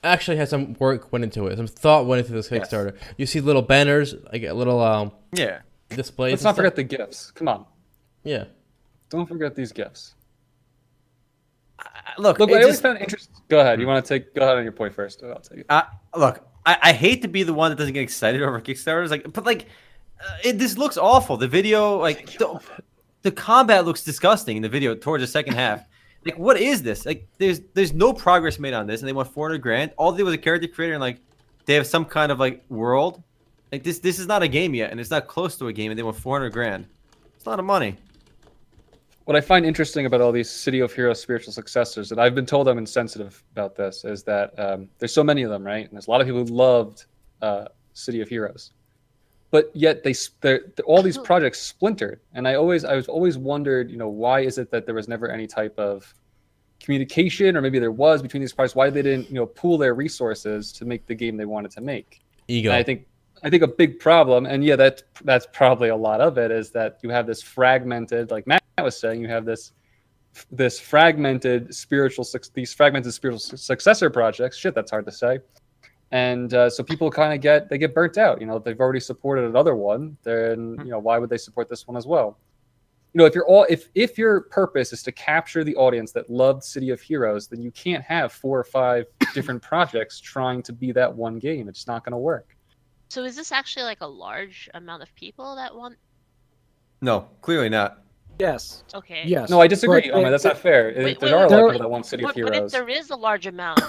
actually has some work went into it. Some thought went into this Yes. Kickstarter. You see little banners, like a little um yeah. displays. Let's not stuff. forget the gifts. Come on. Yeah. Don't forget these gifts. I- Look, Look, it I always just- found it interesting. Go ahead. You want to take? Go ahead on your point first. I'll take it. I, look, I, I hate to be the one that doesn't get excited over Kickstarters, like, but like, uh, it, this looks awful. The video, like, the, the combat looks disgusting in the video towards the second half. [LAUGHS] Like, what is this? Like, there's there's no progress made on this, and they want 400 grand. All they was a character creator, and like, they have some kind of like world. Like this, this is not a game yet, and it's not close to a game, and they want 400 grand. It's a lot of money. what I find interesting about all these City of Heroes spiritual successors, and I've been told I'm insensitive about this, is that um, there's so many of them, right? And there's a lot of people who loved uh, City of Heroes, but yet they they're, they're- all these projects splintered. And I always I was always wondered, you know, why is it that there was never any type of communication, or maybe there was between these projects? Why they didn't you know pool their resources to make the game they wanted to make? Ego. And I think I think a big problem, and yeah, that that's probably a lot of it, is that you have this fragmented, like Matt was saying, you have this this fragmented spiritual these fragmented spiritual successor projects. Shit, that's hard to say. And uh, so people kind of get they get burnt out. You know, if they've already supported another one, then you know why would they support this one as well? You know, if you're all if if your purpose is to capture the audience that loved City of Heroes, then you can't have four or five [COUGHS] different projects trying to be that one game. It's not going to work. So is this actually like a large amount of people that want? No, clearly not. Yes. Okay. Yes. No, I disagree. But Oh, man, that's not fair. Wait, there wait, are a lot of people that want City of But, but if Heroes. there is a large amount,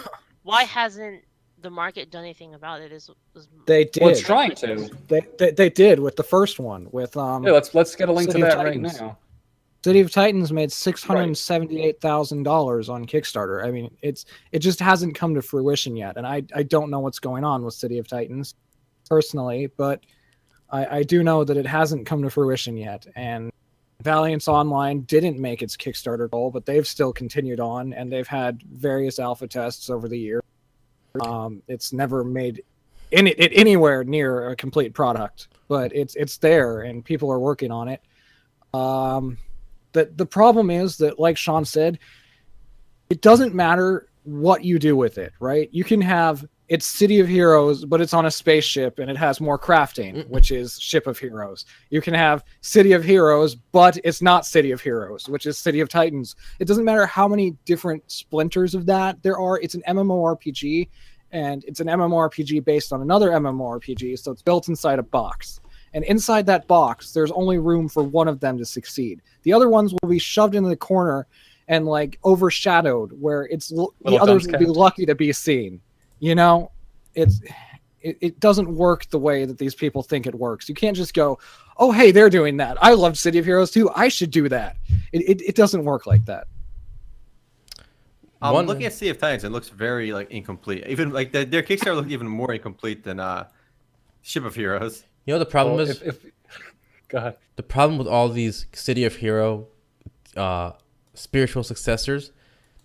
why hasn't the market done anything about it? Is, is They did. Well, it's trying to. They, they they did with the first one with um Yeah, let's let's get a link City to that right now. City of Titans made six hundred and seventy-eight thousand dollars on Kickstarter. I mean, it's it just hasn't come to fruition yet, and I I don't know what's going on with City of Titans personally, but I I do know that it hasn't come to fruition yet, and Valiance Online didn't make its Kickstarter goal, but they've still continued on, and they've had various alpha tests over the year. Um, it's never made any it anywhere near a complete product, but it's it's there, and people are working on it. Um, the the problem is that, like Sean said, it doesn't matter what you do with it, right? You can have it's City of Heroes, but it's on a spaceship and it has more crafting, which is Ship of Heroes. You can have City of Heroes, but it's not City of Heroes, which is City of Titans. It doesn't matter how many different splinters of that there are. It's an MMORPG, and it's an MMORPG based on another MMORPG, so it's built inside a box. And inside that box, there's only room for one of them to succeed. The other ones will be shoved into the corner and like overshadowed, where it's l- the others will be lucky to be seen. You know, it's it, it doesn't work the way that these people think it works. You can't just go, "Oh, hey, they're doing that. I love City of Heroes too. I should do that." It it, it doesn't work like that. I'm One- looking at Sea of Titans. It looks very like incomplete. Even like the, their Kickstarter looked even more incomplete than uh, Ship of Heroes. You know the problem Well, is if, if, go ahead. the problem with all these City of Hero uh, spiritual successors.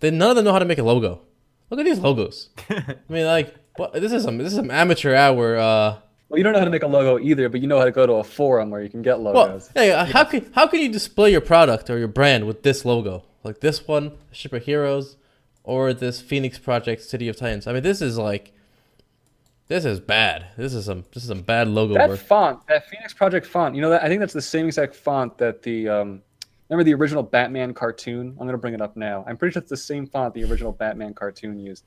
They none of them know how to make a logo. Look at these logos. [LAUGHS] I mean, like, what, this is some this is some amateur hour. Uh, Well, you don't know how to make a logo either, but you know how to go to a forum where you can get well, logos. hey, uh, how can how can you display your product or your brand with this logo? Like this one, Ship of Heroes, or this Phoenix Project City of Titans. I mean, this is like, this is bad. This is some this is some bad logo that work. font, that Phoenix Project font, you know that I think that's the same exact font that the um, remember the original Batman cartoon. I'm gonna bring it up now. I'm pretty sure it's the same font the original Batman cartoon used.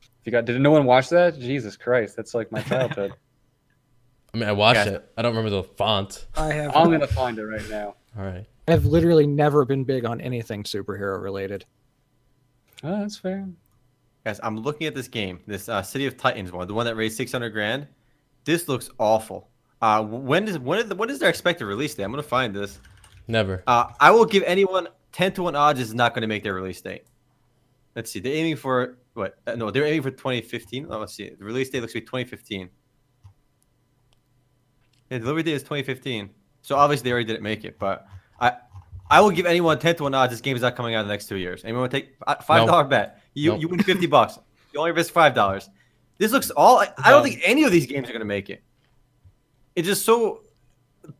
If you got, did no one watch that? Jesus Christ, that's like my childhood. [LAUGHS] I mean, I watched Yeah. it. I don't remember the font. I have I'm gonna find it right now. All right. I've literally never been big on anything superhero related. Oh, that's fair. Guys, I'm looking at this game, this uh, City of Titans one, the one that raised 600 grand. This looks awful. Uh, when is when is when is their expected release date? I'm gonna find this. Never. Uh, I will give anyone 10 to 1 odds is not going to make their release date. Let's see. They're aiming for what? Uh, no, they're aiming for 2015. Oh, let's see. The release date looks to be 2015. Yeah, delivery date is 2015. So obviously they already didn't make it, but I I will give anyone 10 to 1 odds this game is not coming out in the next two years. Anyone want to take a $5 No. bet? You No. you win 50 bucks. [LAUGHS] You only risk $5. This looks all I, I don't think any of these games are going to make it. It's just so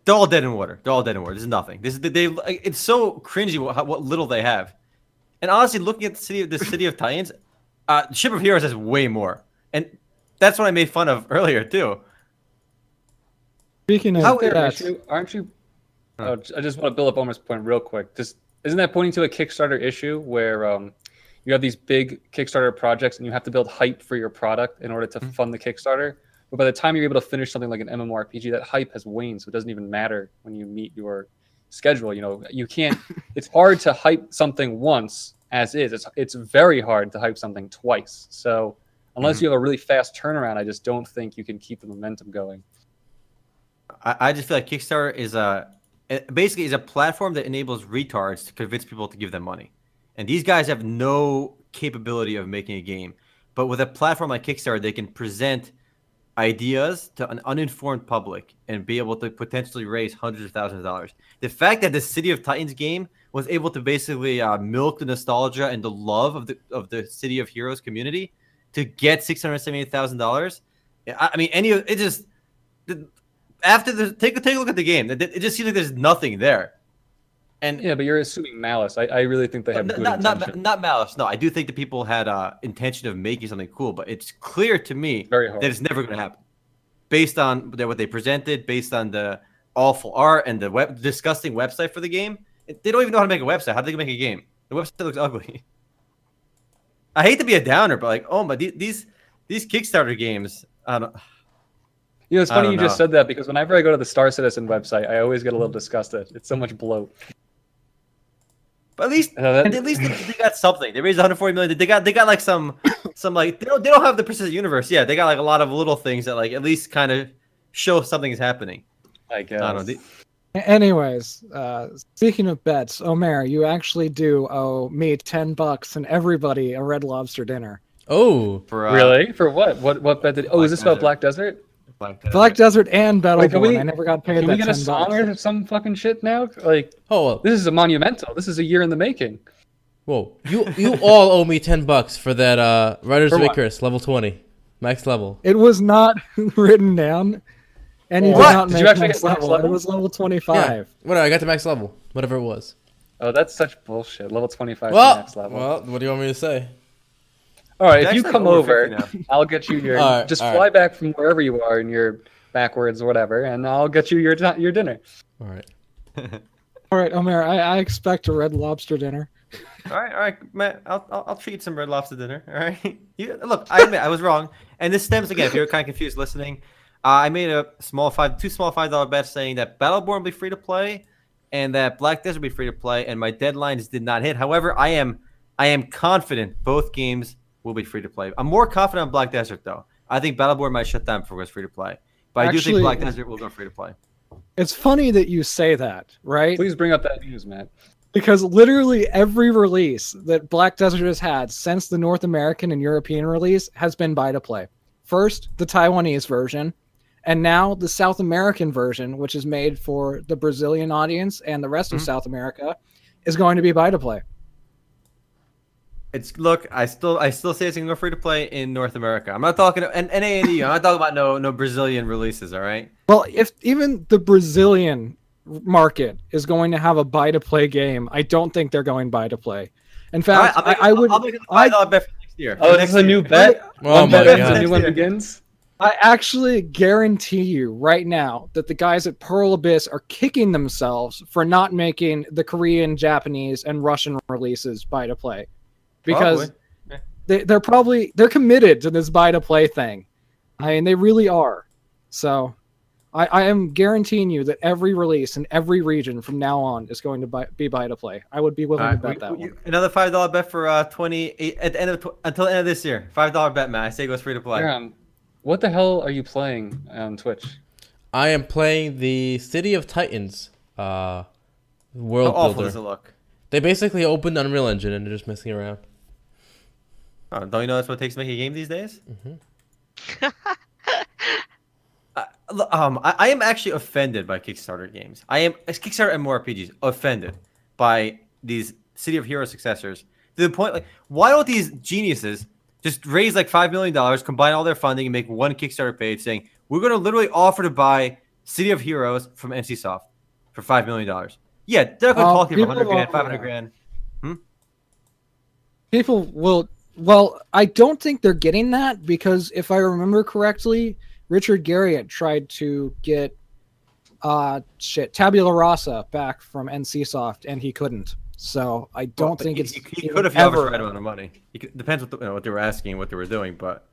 they're all dead in water. They're all dead in water. This is nothing. This is they. It's so cringy what, what little they have. And honestly, looking at the city of the city of Titans, uh, Ship of Heroes has way more, and that's what I made fun of [LAUGHS] earlier too. Speaking of How- Fair that, issue, aren't you? Huh. Oh, I just want to build up Omar's point real quick. Just isn't that pointing to a Kickstarter issue where um, you have these big Kickstarter projects and you have to build hype for your product in order to Mm-hmm. fund the Kickstarter? But by the time you're able to finish something like an MMORPG, that hype has waned, so it doesn't even matter when you meet your schedule. You know, you can't. [LAUGHS] it's hard to hype something once as is. It's it's very hard to hype something twice. So unless Mhm. you have a really fast turnaround, I just don't think you can keep the momentum going. I, I just feel like Kickstarter is a it basically is a platform that enables retards to convince people to give them money, and these guys have no capability of making a game. But with a platform like Kickstarter, they can present ideas to an uninformed public and be able to potentially raise hundreds of thousands of dollars. The fact that the City of Titans game was able to basically uh, milk the nostalgia and the love of the of the City of Heroes community to get six hundred seventy eight thousand dollars. I mean, any it just after the take a take a look at the game. It just seems like there's nothing there. And Yeah, but you're assuming malice. I, I really think they have not, good not, intention. not malice. No, I do think the people had uh, intention of making something cool, but it's clear to me that it's never going to happen, based on what they presented, based on the awful art and the web, disgusting website for the game. They don't even know how to make a website. How do they make a game? The website looks [LAUGHS] ugly. I hate to be a downer, but like, oh my, these these Kickstarter games. I don't. You know, it's funny you just said that because whenever I go to the Star Citizen website, I always get a little disgusted. It's so much bloat. But at least, Uh, that- at least they, they got something. They raised 140 million. They got they got like some some like they don't they don't have the persistent universe. Yeah, they got like a lot of little things that like at least kind of show something is happening. I guess. I don't know. The- Anyways, uh, speaking of bets, Omer, you actually do owe me ten bucks and everybody a Red Lobster dinner. Oh, for uh, really? For what? What? What bet did? Oh, is this about Black Desert? Black Desert. Black Desert and Battleborn. Wait, can we- I never got paid Can that we get a ten song bucks. or some fucking shit now? Like oh, well, this is a monumental. This is a year in the making. whoa! You you all owe me ten bucks for that uh, Riders For of what? Icarus level twenty, max level. It was not [LAUGHS] written down, and you What? did not Did make you actually next get max level. It was level Yeah, twenty-five. whatever. I got the max level, whatever it was. Oh, that's such bullshit. Level 25 Well, next level. well, what do you want me to say? All right, if you come over over, I'll get you your. [LAUGHS] All right, just fly right. back from wherever you are and you're backwards or whatever, and I'll get you your your dinner. All right. [LAUGHS] All right, Omer, I, I expect a red lobster dinner. All right, all right, Matt. I'll, I'll, I'll treat you to some red lobster dinner. All right. [LAUGHS] You, look, I admit I was wrong, and this stems again. If you're kind of confused listening, uh, I made a small five, two small five dollar bets saying that Battleborn will be free to play, and that Black Desert will be free to play, and my deadlines did not hit. However, I am, I am confident both games will be free to play. I'm more confident on Black Desert though. I think Battleborn might shut down before it's free to play, but I do Actually- think Black Desert will go free to play. It's funny that you say that, right? Please bring up that news, Matt. Because literally every release that Black Desert has had since the North American and European release has been buy to play. First, the Taiwanese version, and now the South American version, which is made for the Brazilian audience and the rest of Mhm. South America, is going to be buy to play. It's look. I still, I still say it's gonna go free to play in North America. I'm not talking and and A and E. I'm not talking about no no Brazilian releases. All right. Well, if even the Brazilian market is going to have a buy to play game, I don't think they're going buy to play. In All right, fact, I'll make, I, I would. I'll make it a I- five bet for next year. Oh, For this is a new bet. Oh One my bet God. the new one begins. I actually guarantee you right now that the guys at Pearl Abyss are kicking themselves for not making the Korean, Japanese, and Russian releases buy to play, because Probably. they, they're probably they're committed to this buy to play thing. I mean, they really are. So, I, I am guaranteeing you that every release in every region from now on is going to buy, be buy to play. I would be willing All to bet we- that we- one. Another five dollar bet for uh twenty eight at the end of tw- until the end of this year. Five dollar bet, man. I say it goes free to play. Aaron, what the hell are you playing on Twitch? I am playing the City of Titans uh, How world awful builder. does it look? They basically opened Unreal Engine and they're just messing around. Oh, don't you know that's what it takes to make a game these days? [LAUGHS] Uh, look, um, I, I am actually offended by Kickstarter games. I am as Kickstarter and more RPGs offended by these City of Heroes successors to the point like why don't these geniuses just raise like five million dollars, combine all their funding, and make one Kickstarter page saying we're going to literally offer to buy City of Heroes from NCSoft for five million dollars. Yeah, they're going to Well, talk to you for people hundred grand, five hundred grand. People will. Well, I don't think they're getting that because if I remember correctly, Richard Garriott tried to get uh shit Tabula Rasa back from NCSoft and he couldn't. So I don't Well, think he, it's he, he could have offered the ever. right amount of money. He could, depends what the, you know, what they were asking, what they were doing, but.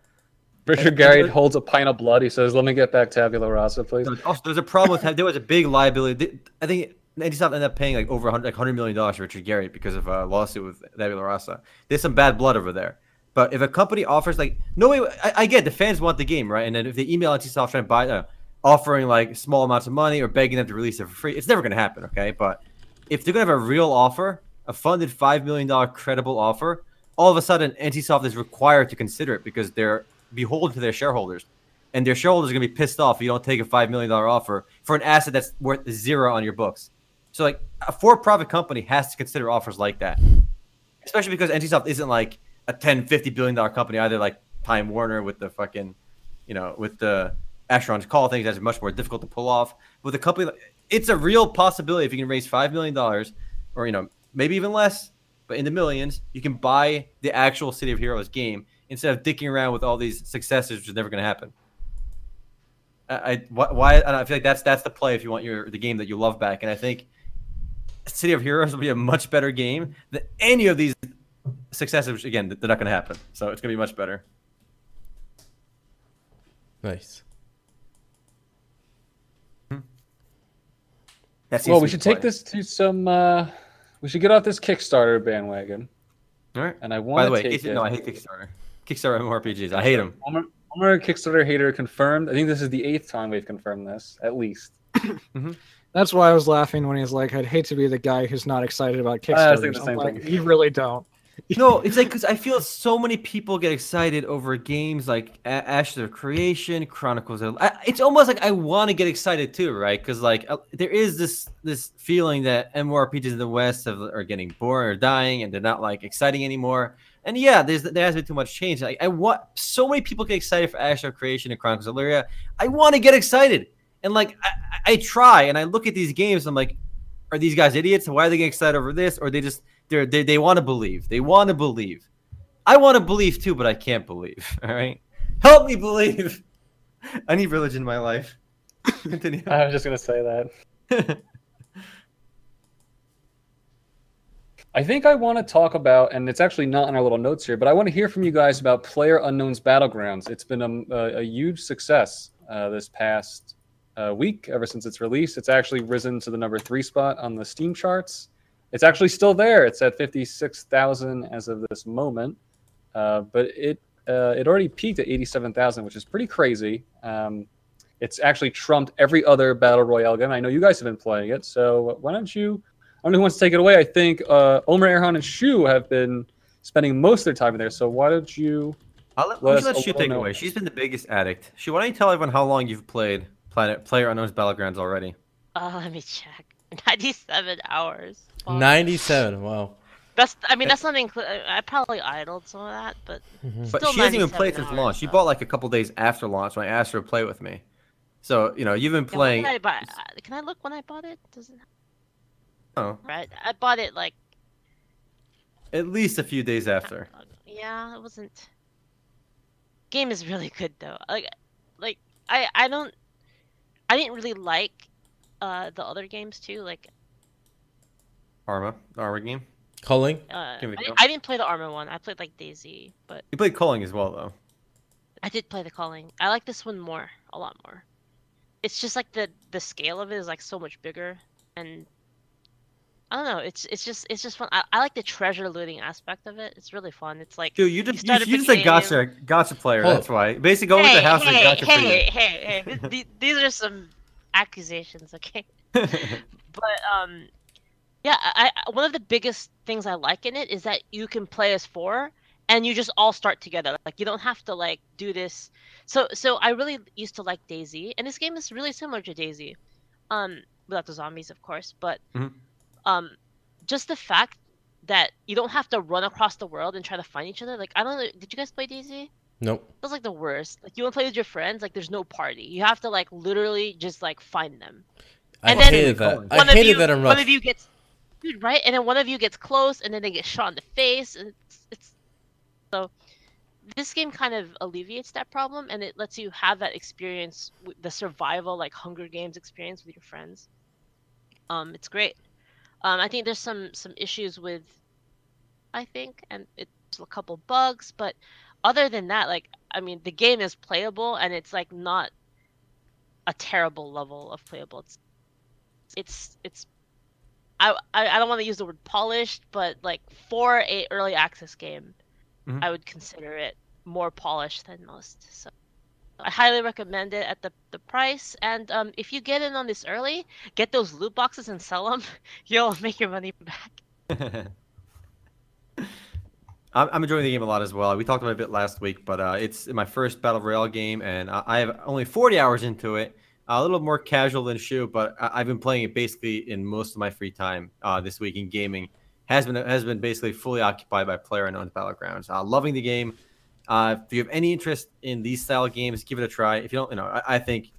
Richard And- Garriott holds a pint of blood. He says, "Let me get back Tabula Rasa, please." Also, there's a problem with that. [LAUGHS] There was a big liability. I think NCSoft ended up paying like over 100, like 100 million dollars to Richard Garriott because of a lawsuit with Tabula Rasa. There's some bad blood over there. But if a company offers like no way, I, I get the fans want the game, right? And then if they email NCSoft trying to buy, uh, offering like small amounts of money or begging them to release it for free, it's never going to happen, okay? But if they're going to have a real offer, a funded five million dollar credible offer, all of a sudden NCSoft is required to consider it because they're beholden to their shareholders and their shareholders are going to be pissed off if you don't take a five million dollar offer for an asset that's worth zero on your books. So like a for-profit company has to consider offers like that, especially because NCSoft isn't like a 10, 50 billion dollar company either like Time Warner with the fucking, you know, with the Asheron's call things that's much more difficult to pull off. With a company, it's a real possibility if you can raise five million dollars, or you know maybe even less, but in the millions, you can buy the actual City of Heroes game instead of dicking around with all these successes, which is never going to happen. I, I why, why I feel like that's that's the play if you want your the game that you love back, and I think City of Heroes will be a much better game than any of these successes. Which again, they're not going to happen. So it's going to be much better. Nice. That seems Well, we should the take this to some. uh We should get off this Kickstarter bandwagon, All right. and I want. By want the way, to take it. no, I hate Kickstarter. Kickstarter MMORPGs. I hate them. I'm a, I'm a Kickstarter hater confirmed. I think this is the eighth time we've confirmed this, at least. [COUGHS] That's why I was laughing when he's like, "I'd hate to be the guy who's not excited about I was Kickstarter." the same like, thing. you really don't. No, [LAUGHS] it's like because I feel so many people get excited over games like A- Ashes of Creation, Chronicles. Of, I, it's almost like I want to get excited too, right? Because like uh, there is this this feeling that MMORPGs in the West have, are getting boring or dying, and they're not like exciting anymore. And yeah, there's there has been too much change. Like I want so many people get excited for Ashes of Creation and Chronicles of Elyria. I want to get excited, and like I, I try and I look at these games. I'm like, are these guys idiots? Why are they getting excited over this? Or they just they're, they they want to believe. They want to believe. I want to believe too, but I can't believe. [LAUGHS] All right, help me believe. [LAUGHS] I need religion in my life. [LAUGHS] Continue. I was just gonna say that. I think I want to talk about, and it's actually not in our little notes here, but I want to hear from you guys about Player Unknown's Battlegrounds. It's been a, a, a huge success uh, this past uh, week, ever since its release. It's actually risen to the number three spot on the Steam charts. It's actually still there. It's at 56,000 as of this moment, uh, but it uh, it already peaked at 87,000, which is pretty crazy. Um, it's actually trumped every other battle royale game. I know you guys have been playing it, so why don't you? I don't know who wants to take it away. I think uh, Omer Aaron and Shu have been spending most of their time in there. So why don't you? I'll let, Let let, Shu take it away. She's been the biggest addict. Shu, why don't you tell everyone how long you've played Planet Player Unknown's Battlegrounds already? Uh, let me check. [LAUGHS] 97 hours. Fuck. 97. Wow. That's. I mean, that's not include. I probably idled some of that, but Mhm. But Still she hasn't even played since hours, launch. She bought like a couple days after launch when I asked her to play with me. So you know you've been Yeah, when playing. did I buy- uh, Can I look when I bought it? Doesn't Oh, right? I bought it like. at least a few days after. Yeah, it wasn't. Game is really good though. Like, like I I don't. I didn't really like, uh, the other games too. Like, Arma, the Arma game. Culling. uh, Here we I. I didn't play the Arma one. I played like DayZ, but You played Culling as well though. I did play the Culling. I like this one more, a lot more. It's just like the the scale of it is like so much bigger, and I don't know. It's it's just it's just fun. I, I like the treasure looting aspect of it. It's really fun. It's like Dude, you just you, started you the just a gotcha gotcha player. Hold That's why. Basically, go with the house and hey, gotcha hey, hey, hey, hey, th- th- These are some accusations, okay? [LAUGHS] But um, yeah, I, I one of the biggest things I like in it is that you can play as four, and you just all start together. Like you don't have to like do this. So so I really used to like DayZ, and this game is really similar to DayZ, um, without the zombies, of course. But Mhm. Um, just the fact that you don't have to run across the world and try to find each other. Like I don't know, did you guys play DayZ? Nope. That's like the worst. Like you want to play with your friends, like there's no party. You have to like literally just like find them. I And then- hated that. One I hated you, that in one of you gets, dude, right? And then one of you gets close, and then they get shot in the face, and it's, it's so. This game kind of alleviates that problem, and it lets you have that experience, the survival, like Hunger Games experience with your friends. Um, it's great. Um, I think there's some some issues with, I think, and it's a couple bugs, but other than that, like, I mean, the game is playable, and it's like not a terrible level of playable. It's it's it's I I, don't want to use the word polished, but like for a early access game, Mhm. I would consider it more polished than most. So I highly recommend it at the the price. And um, if you get in on this early, get those loot boxes and sell them. [LAUGHS] You'll make your money back. [LAUGHS] I'm, enjoying the game a lot as well. We talked about it a bit last week, but uh, it's my first battle royale game, and I, have only 40 hours into it. a little more casual than Shu, but I've been playing it basically in most of my free time uh, this week in gaming. Has been has been basically fully occupied by Player Unknown's Battlegrounds. Uh, loving the game. Uh, if you have any interest in these style games, give it a try. If you don't, you know, I, I think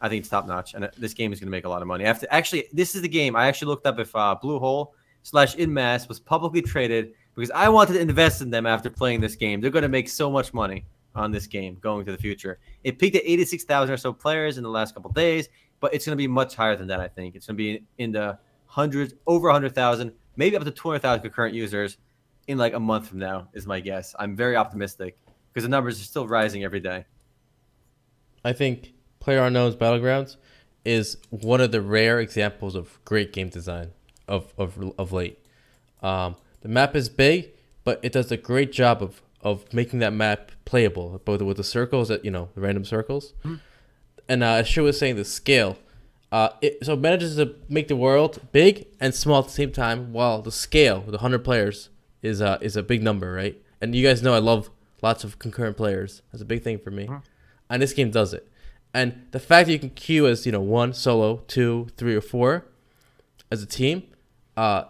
I think it's top notch, and uh, this game is going to make a lot of money. I have to actually, this is the game I actually looked up if uh, Bluehole slash En Masse was publicly traded because I wanted to invest in them after playing this game. They're going to make so much money on this game going to the future. It peaked at 86,000 or so players in the last couple days, but it's going to be much higher than that. I think it's going to be in the hundreds, over 100,000, maybe up to 200,000 concurrent users in like a month from now. Is my guess. I'm very optimistic because the numbers are still rising every day. I think Player Unknown's Battlegrounds is one of the rare examples of great game design of of, of late. Um, the map is big, but it does a great job of, of making that map playable, both with the circles that you know, the random circles, and uh, as she was saying, the scale. Uh, it, so it manages to make the world big and small at the same time, while the scale the 100 players is uh, is a big number, right? And you guys know I love lots of concurrent players. That's a big thing for me, and this game does it. And the fact that you can queue as you know one solo, two, three, or four as a team, uh,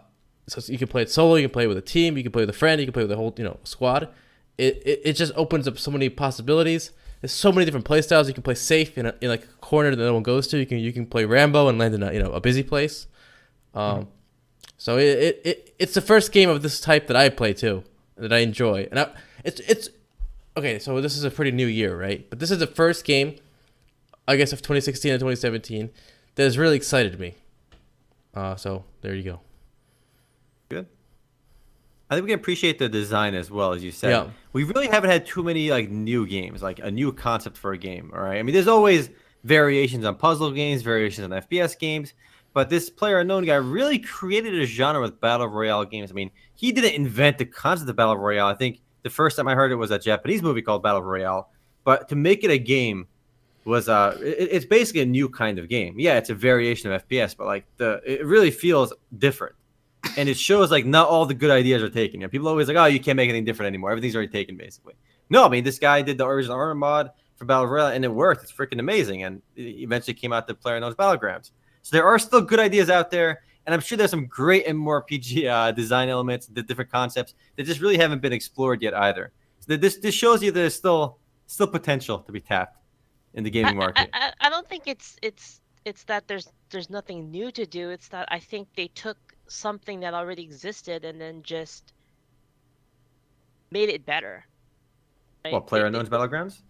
so you can play it solo, you can play it with a team, you can play with a friend, you can play with a whole you know squad. It, it, it just opens up so many possibilities. There's so many different play styles. You can play safe in, a, in like a corner that no one goes to. You can you can play Rambo and land in a you know a busy place. Um, so it, it, it it's the first game of this type that I play too that I enjoy, and I, it's it's okay. So this is a pretty new year, right? But this is the first game, I guess, of 2016 and 2017 that has really excited me. Uh, so there you go. Good. I think we can appreciate the design as well, as you said. Yeah. We really haven't had too many like new games, like a new concept for a game. All right. I mean, there's always variations on puzzle games, variations on FPS games, but this player unknown guy really created a genre with battle royale games. I mean, he didn't invent the concept of battle royale. I think the first time I heard it was a Japanese movie called Battle Royale, but to make it a game was uh it, it's basically a new kind of game. Yeah, it's a variation of FPS, but like the it really feels different. And it shows like not all the good ideas are taken. You know, people always like, "Oh, you can't make anything different anymore. Everything's already taken, basically." No, I mean this guy did the original Arma mod for Battle Royale, and it worked. It's freaking amazing, and eventually came out to Player Knows Battlegrounds. So there are still good ideas out there, and I'm sure there's some great and MMORPG uh, design elements, the different concepts that just really haven't been explored yet either. So this this shows you there's still still potential to be tapped in the gaming market. I, I, I don't think it's it's it's that there's there's nothing new to do. It's that I think they took something that already existed and then just made it better. right? What Player Unknown's Battlegrounds?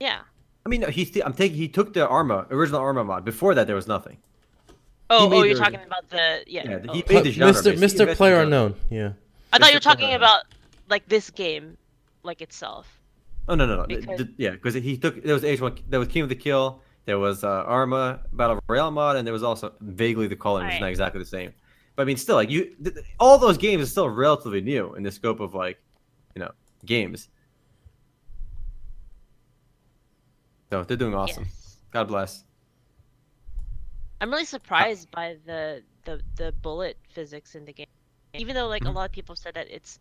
Yeah. I mean, he's I'm taking he took the Arma original Arma mod. Before that, there was nothing. Oh, oh, you're original- talking about the yeah. Yeah, oh. he Pl- made the genre. Mr. basically. Mr. Player. Unknown. Yeah. I thought Mr. you were talking Player about like this game, like itself. Oh no no no! Because- the- yeah, because he took there was H one there was King of the Kill, there was uh, Arma Battle Royale mod, and there was also vaguely the Culling, which is Right. not exactly the same. But I mean, still, like you, th- th- all those games are still relatively new in the scope of like, you know, games. So they're doing awesome. Yes. God bless. I'm really surprised by the, the the bullet physics in the game. Even though like Mhm. a lot of people said that it's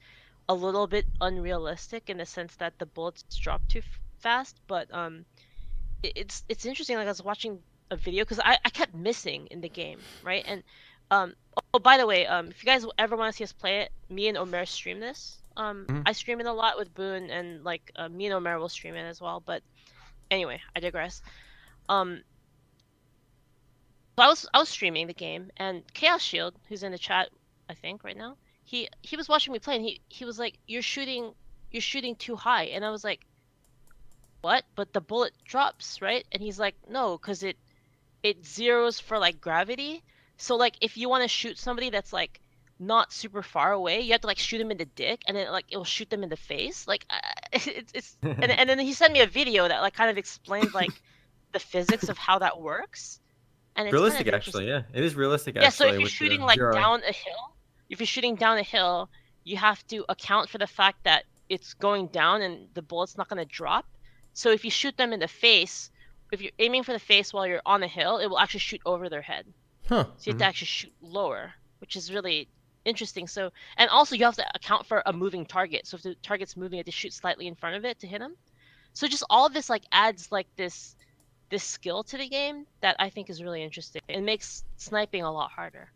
a little bit unrealistic in the sense that the bullets drop too f- fast, but um it, it's it's interesting like I was watching a video cuz I I kept missing in the game, right? And um oh by the way, um if you guys ever want to see us play it, me and Omer stream this. Um Mhm. I stream it a lot with Boone and like uh, me and Omer will stream it as well, but anyway, I digress. Um I was I was streaming the game, and Chaos Shield, who's in the chat, I think right now, he he was watching me play, and he he was like, "You're shooting, you're shooting too high," and I was like, "What?" But the bullet drops, right? And he's like, "No, because it it zeros for like gravity. So like if you want to shoot somebody that's like not super far away, you have to like shoot them in the dick, and then like it will shoot them in the face. Like uh, [LAUGHS] it's it's [LAUGHS] and and then he sent me a video that like kind of explained like the physics of how that works. And it's kind of realistic, actually. Yeah, it is realistic. Yeah, so if you're with the shooting like zero. down a hill, if you're shooting down a hill, you have to account for the fact that it's going down and the bullet's not going to drop. So if you shoot them in the face, if you're aiming for the face while you're on a hill, it will actually shoot over their head. Huh. So you have to mm-hmm. actually shoot lower, which is really interesting. So and also you have to account for a moving target. So if the target's moving, you have to shoot slightly in front of it to hit them. So just all of this like adds like this this skill to the game that I think is really interesting. It makes sniping a lot harder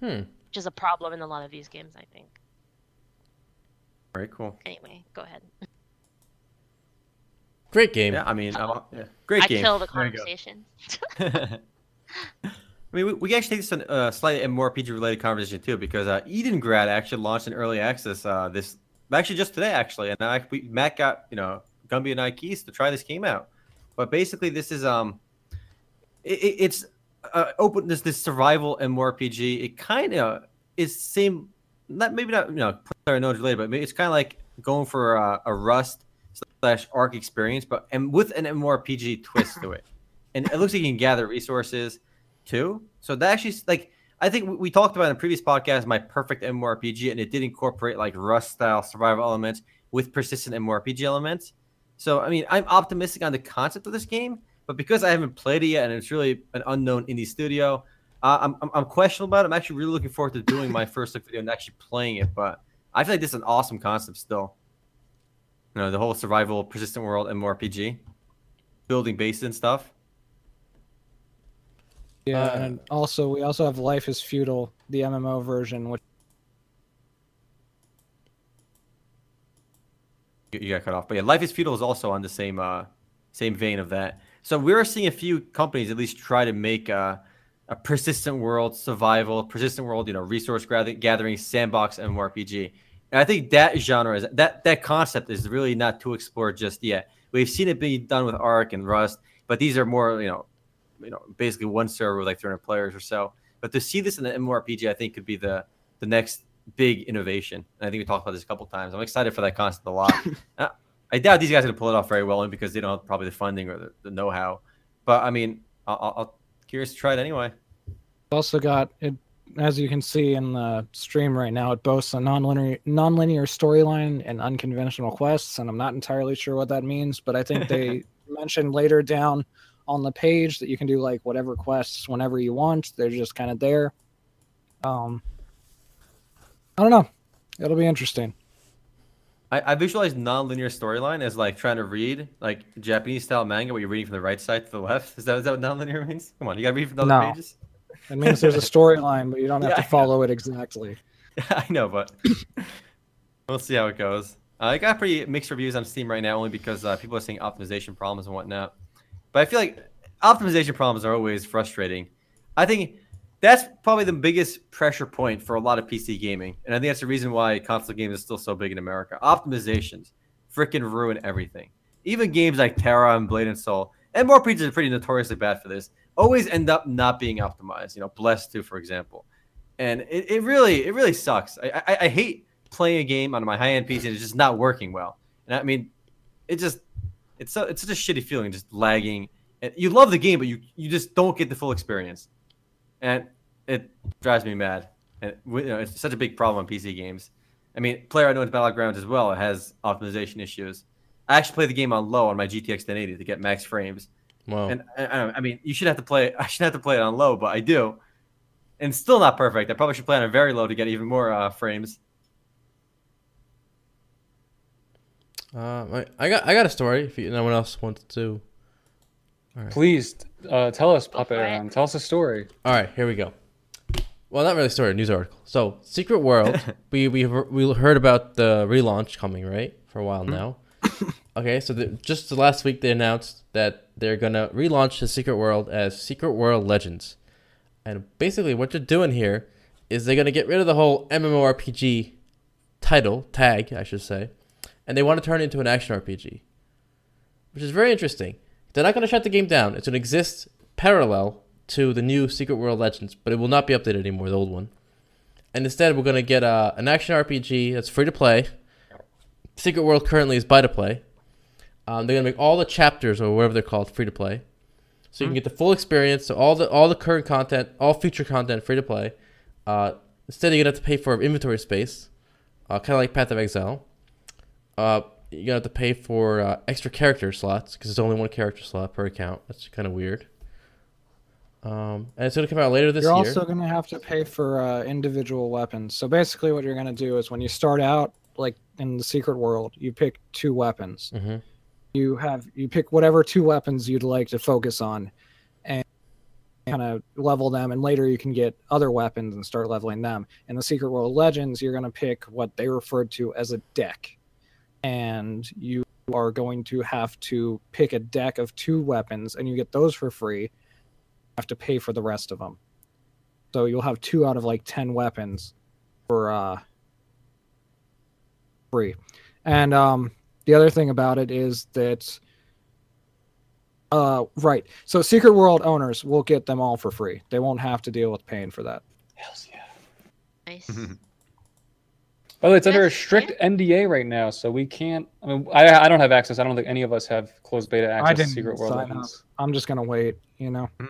Hmm. which is a problem in a lot of these games, I think. Very cool. Anyway, go ahead. Great game. Yeah, I mean, I'm, yeah. great I game. I kill the There you go. conversation. [LAUGHS] I mean, we, we actually take this on a slightly more PG related conversation too, because uh, Edengrad actually launched an early access uh, this actually just today actually, and I, we, Matt got you know Gumby and I keys to try this game out. But basically, this is um, it, it- it's uh, open this this survival MMORPG. It kind of is same, not maybe not you know player knows related, but it's kind of like going for a, a Rust slash Ark experience, but and with an MMORPG twist to it. And it looks like you can gather resources too. So that actually like I think we- we talked about in a previous podcast my perfect MMORPG, and it did incorporate like Rust style survival elements with persistent MMORPG elements. So I mean, I'm optimistic on the concept of this game, but because I haven't played it yet, and it's really an unknown indie studio, uh, I'm, I'm I'm questionable about it. I'm actually really looking forward to doing my first look video and actually playing it. But I feel like this is an awesome concept still. You know, the whole survival persistent world MMORPG, building bases and stuff. Yeah, Uh, and also we also have Life is Feudal, the MMO version, which You, got cut off, but yeah, Life is Feudal is also on the same uh same vein of that. So we're seeing a few companies at least try to make uh a persistent world survival, persistent world, you know, resource gathering, sandbox MMORPG. And I think that genre is that that concept is really not too explored just yet. We've seen it be done with Ark and Rust, but these are more, you know, you know, basically one server with like 300 players or so. But to see this in the MMORPG, I think could be the the next big innovation. And I think we talked about this a couple times. I'm excited for that concept a lot. [LAUGHS] Uh, I doubt these guys are going to pull it off very well, and because they don't have probably the funding or the, the know-how. But I mean, I'll, I'll curious to try it anyway. Also got it, as you can see in the stream right now. It boasts a non-linear non-linear storyline and unconventional quests, and I'm not entirely sure what that means, but I think they [LAUGHS] mentioned later down on the page that you can do like whatever quests whenever you want. They're just kind of there. Um, I don't know. It'll be interesting. I, I visualize non-linear storyline as like trying to read like Japanese style manga where you're reading from the right side to the left. Is that is that what non-linear means? Come on, you gotta read from the other No. pages. It means there's a [LAUGHS] storyline, but you don't have Yeah, to follow it exactly. [LAUGHS] I know, but [COUGHS] we'll see how it goes. Uh, I got pretty mixed reviews on Steam right now, only because uh, people are saying optimization problems and whatnot. But I feel like optimization problems are always frustrating. I think that's probably the biggest pressure point for a lot of PC gaming, and I think that's the reason why console games is still so big in America. Optimizations freaking ruin everything. Even games like TERA and Blade and Soul, and more are pretty notoriously bad for this. Always end up not being optimized. You know, Blessed 2, for example and it, it really it really sucks. I, I I hate playing a game on my high end PC and it's just not working well. And I mean, it just it's so it's such a shitty feeling, just lagging. And you love the game, but you you just don't get the full experience, and it drives me mad. And you know, it's such a big problem on PC games. I mean, player unknown's battlegrounds as well has optimization issues. I actually play the game on low on my GTX 1080 to get max frames. Wow. And I, I, I mean, you should have to play. [LAUGHS] I should have to play it on low, but I do, and still not perfect. I probably should play on a very low to get even more uh, frames. Uh, I, I got I got a story. If you, no one else wants to. Please uh, tell us, Go Papa for it. Aaron. Tell us a story. All right, here we go. Well, not really a story, a news article. So, Secret World, [LAUGHS] we we we heard about the relaunch coming, right? For a while now. okay, so the, just the last week they announced that they're gonna relaunch the Secret World as Secret World Legends, and basically what they're doing here is they're gonna get rid of the whole MMORPG title tag, I should say, and they want to turn it into an action RPG, which is very interesting. They're not gonna shut the game down. It's gonna exist parallel to the new Secret World Legends, but it will not be updated anymore, the old one. And instead, we're going to get uh, an action RPG that's free to play. Secret World currently is buy to play. Um, they're going to make all the chapters or whatever they're called free to play, so you can get the full experience. So all the all the current content, all future content, free to play. Uh, instead, you're gonna have to pay for inventory space, uh, kind of like Path of Exile. Uh, you're gonna have to pay for uh, extra character slots because there's only one character slot per account. That's kind of weird. Um, and it's gonna come out later this year. you're year. also going to have to pay for uh, individual weapons. So basically, what you're going to do is when you start out, like in the secret world, you pick two weapons. hmm You have you pick whatever two weapons you'd like to focus on, and kind of level them. And later, you can get other weapons and start leveling them. In the secret world legends, you're going to pick what they referred to as a deck, and you are going to have to pick a deck of two weapons, and you get those for free. You have to pay for the rest of them. So you'll have two out of like ten weapons for uh free. And um the other thing about it is that uh right. So Secret World owners will get them all for free. They won't have to deal with paying for that. Hells yeah. Nice. [LAUGHS] By the way, it's under a strict NDA right now, so we can't. I mean, I, I don't have access. I don't think any of us have closed beta access to didn't Secret World sign up. Legends. I'm just gonna wait, you know. You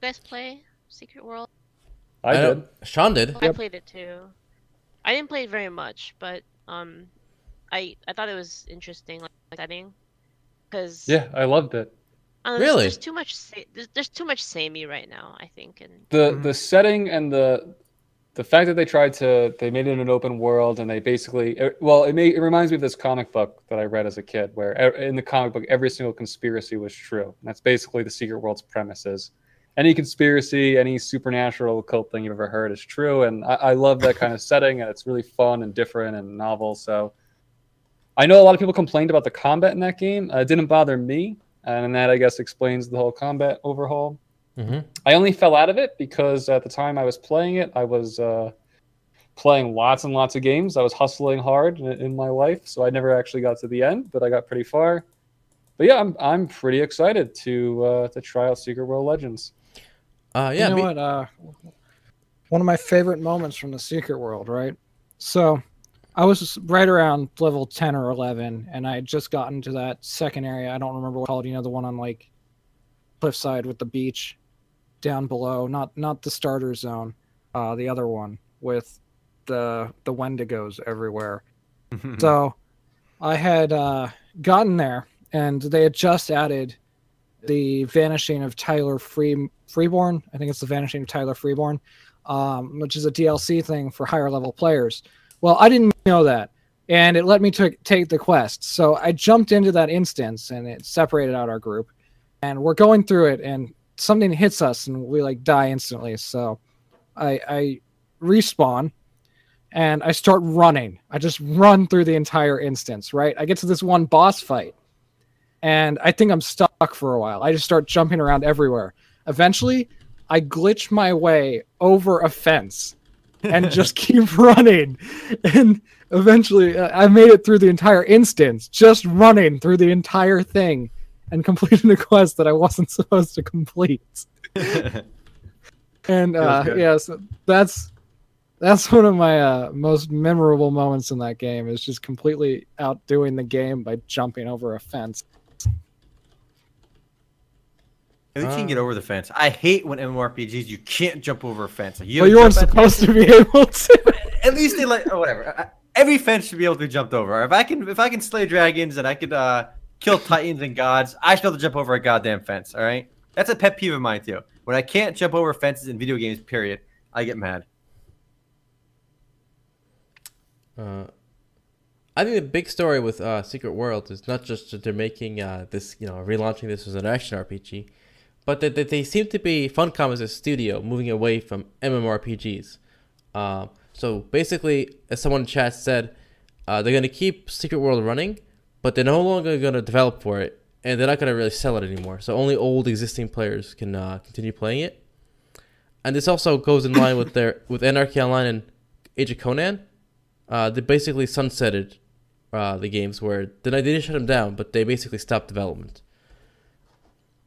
guys play Secret World? I, did. Sean did. I Yep. played it too. I didn't play it very much, but um, I I thought it was interesting, like setting, because Yeah, I loved it. Really? there's too much sa- there's, there's too much samey right now. I think, and the Mhm. the setting and the the fact that they tried to they made it an open world and they basically it- well it may it reminds me of this comic book that I read as a kid where in the comic book every single conspiracy was true. And that's basically the Secret World's premises. Any conspiracy, any supernatural occult thing you've ever heard is true, and I, I love that kind of [LAUGHS] setting, and it's really fun and different and novel. So, I know a lot of people complained about the combat in that game. Uh, it didn't bother me, and that I guess explains the whole combat overhaul. Hmm I only fell out of it because at the time I was playing it, I was uh, playing lots and lots of games. I was hustling hard in, in my life, so I never actually got to the end, but I got pretty far. But yeah, I'm I'm pretty excited to uh, to try out Secret World Legends. Uh, yeah, you know me- what? Uh, one of my favorite moments from the Secret World, right? So, I was right around level ten or eleven, and I had just gotten to that second area. I don't remember what it's called. You know, the one on like cliffside with the beach down below. Not not the starter zone. Uh, the other one with the the Wendigos everywhere. [LAUGHS] So I had uh, gotten there, and they had just added the Vanishing of Tyler Free Freeborn. I think it's the Vanishing of Tyler Freeborn, um, which is a DLC thing for higher level players. Well, I didn't know that, and it let me to take the quest. So I jumped into that instance, and it separated out our group, and we're going through it, and something hits us, and we like die instantly. So I, I respawn and I start running. I just run through the entire instance, right? I get to this one boss fight and I think I'm stuck for a while. I just start jumping around everywhere. Eventually, I glitch my way over a fence and [LAUGHS] just keep [LAUGHS] running. And eventually, I made it through the entire instance, just running through the entire thing and completing [LAUGHS] a quest that I wasn't [LAUGHS] supposed to complete. And uh, good. yeah, so that's that's one of my uh, most memorable moments in that game. Is just completely outdoing the game by jumping over a fence. At least you can get Uh, over the fence. I hate when MMORPGs you can't jump over a fence. Like, you Well, you weren't supposed to be [LAUGHS] able to. At least they like, or whatever. I- Every fence should be able to be jumped over. If I can, if I can slay dragons and I could uh, kill titans and gods, I should able to jump over a goddamn fence. All right, that's a pet peeve of mine too. When I can't jump over fences in video games, period, I get mad. Uh, I think the big story with uh, Secret World is not just that they're making uh, this, you know, relaunching this as an action RPG, but that, that they seem to be Funcom as a studio moving away from MMORPGs. Uh, so basically, as someone in chat said, uh, they're going to keep Secret World running, but they're no longer going to develop for it, and they're not going to really sell it anymore. So only old existing players can uh, continue playing it. And this also goes in line with their with Anarchy Online and Age of Conan. Uh, they basically sunsetted uh, the games where they didn't shut them down, but they basically stopped development.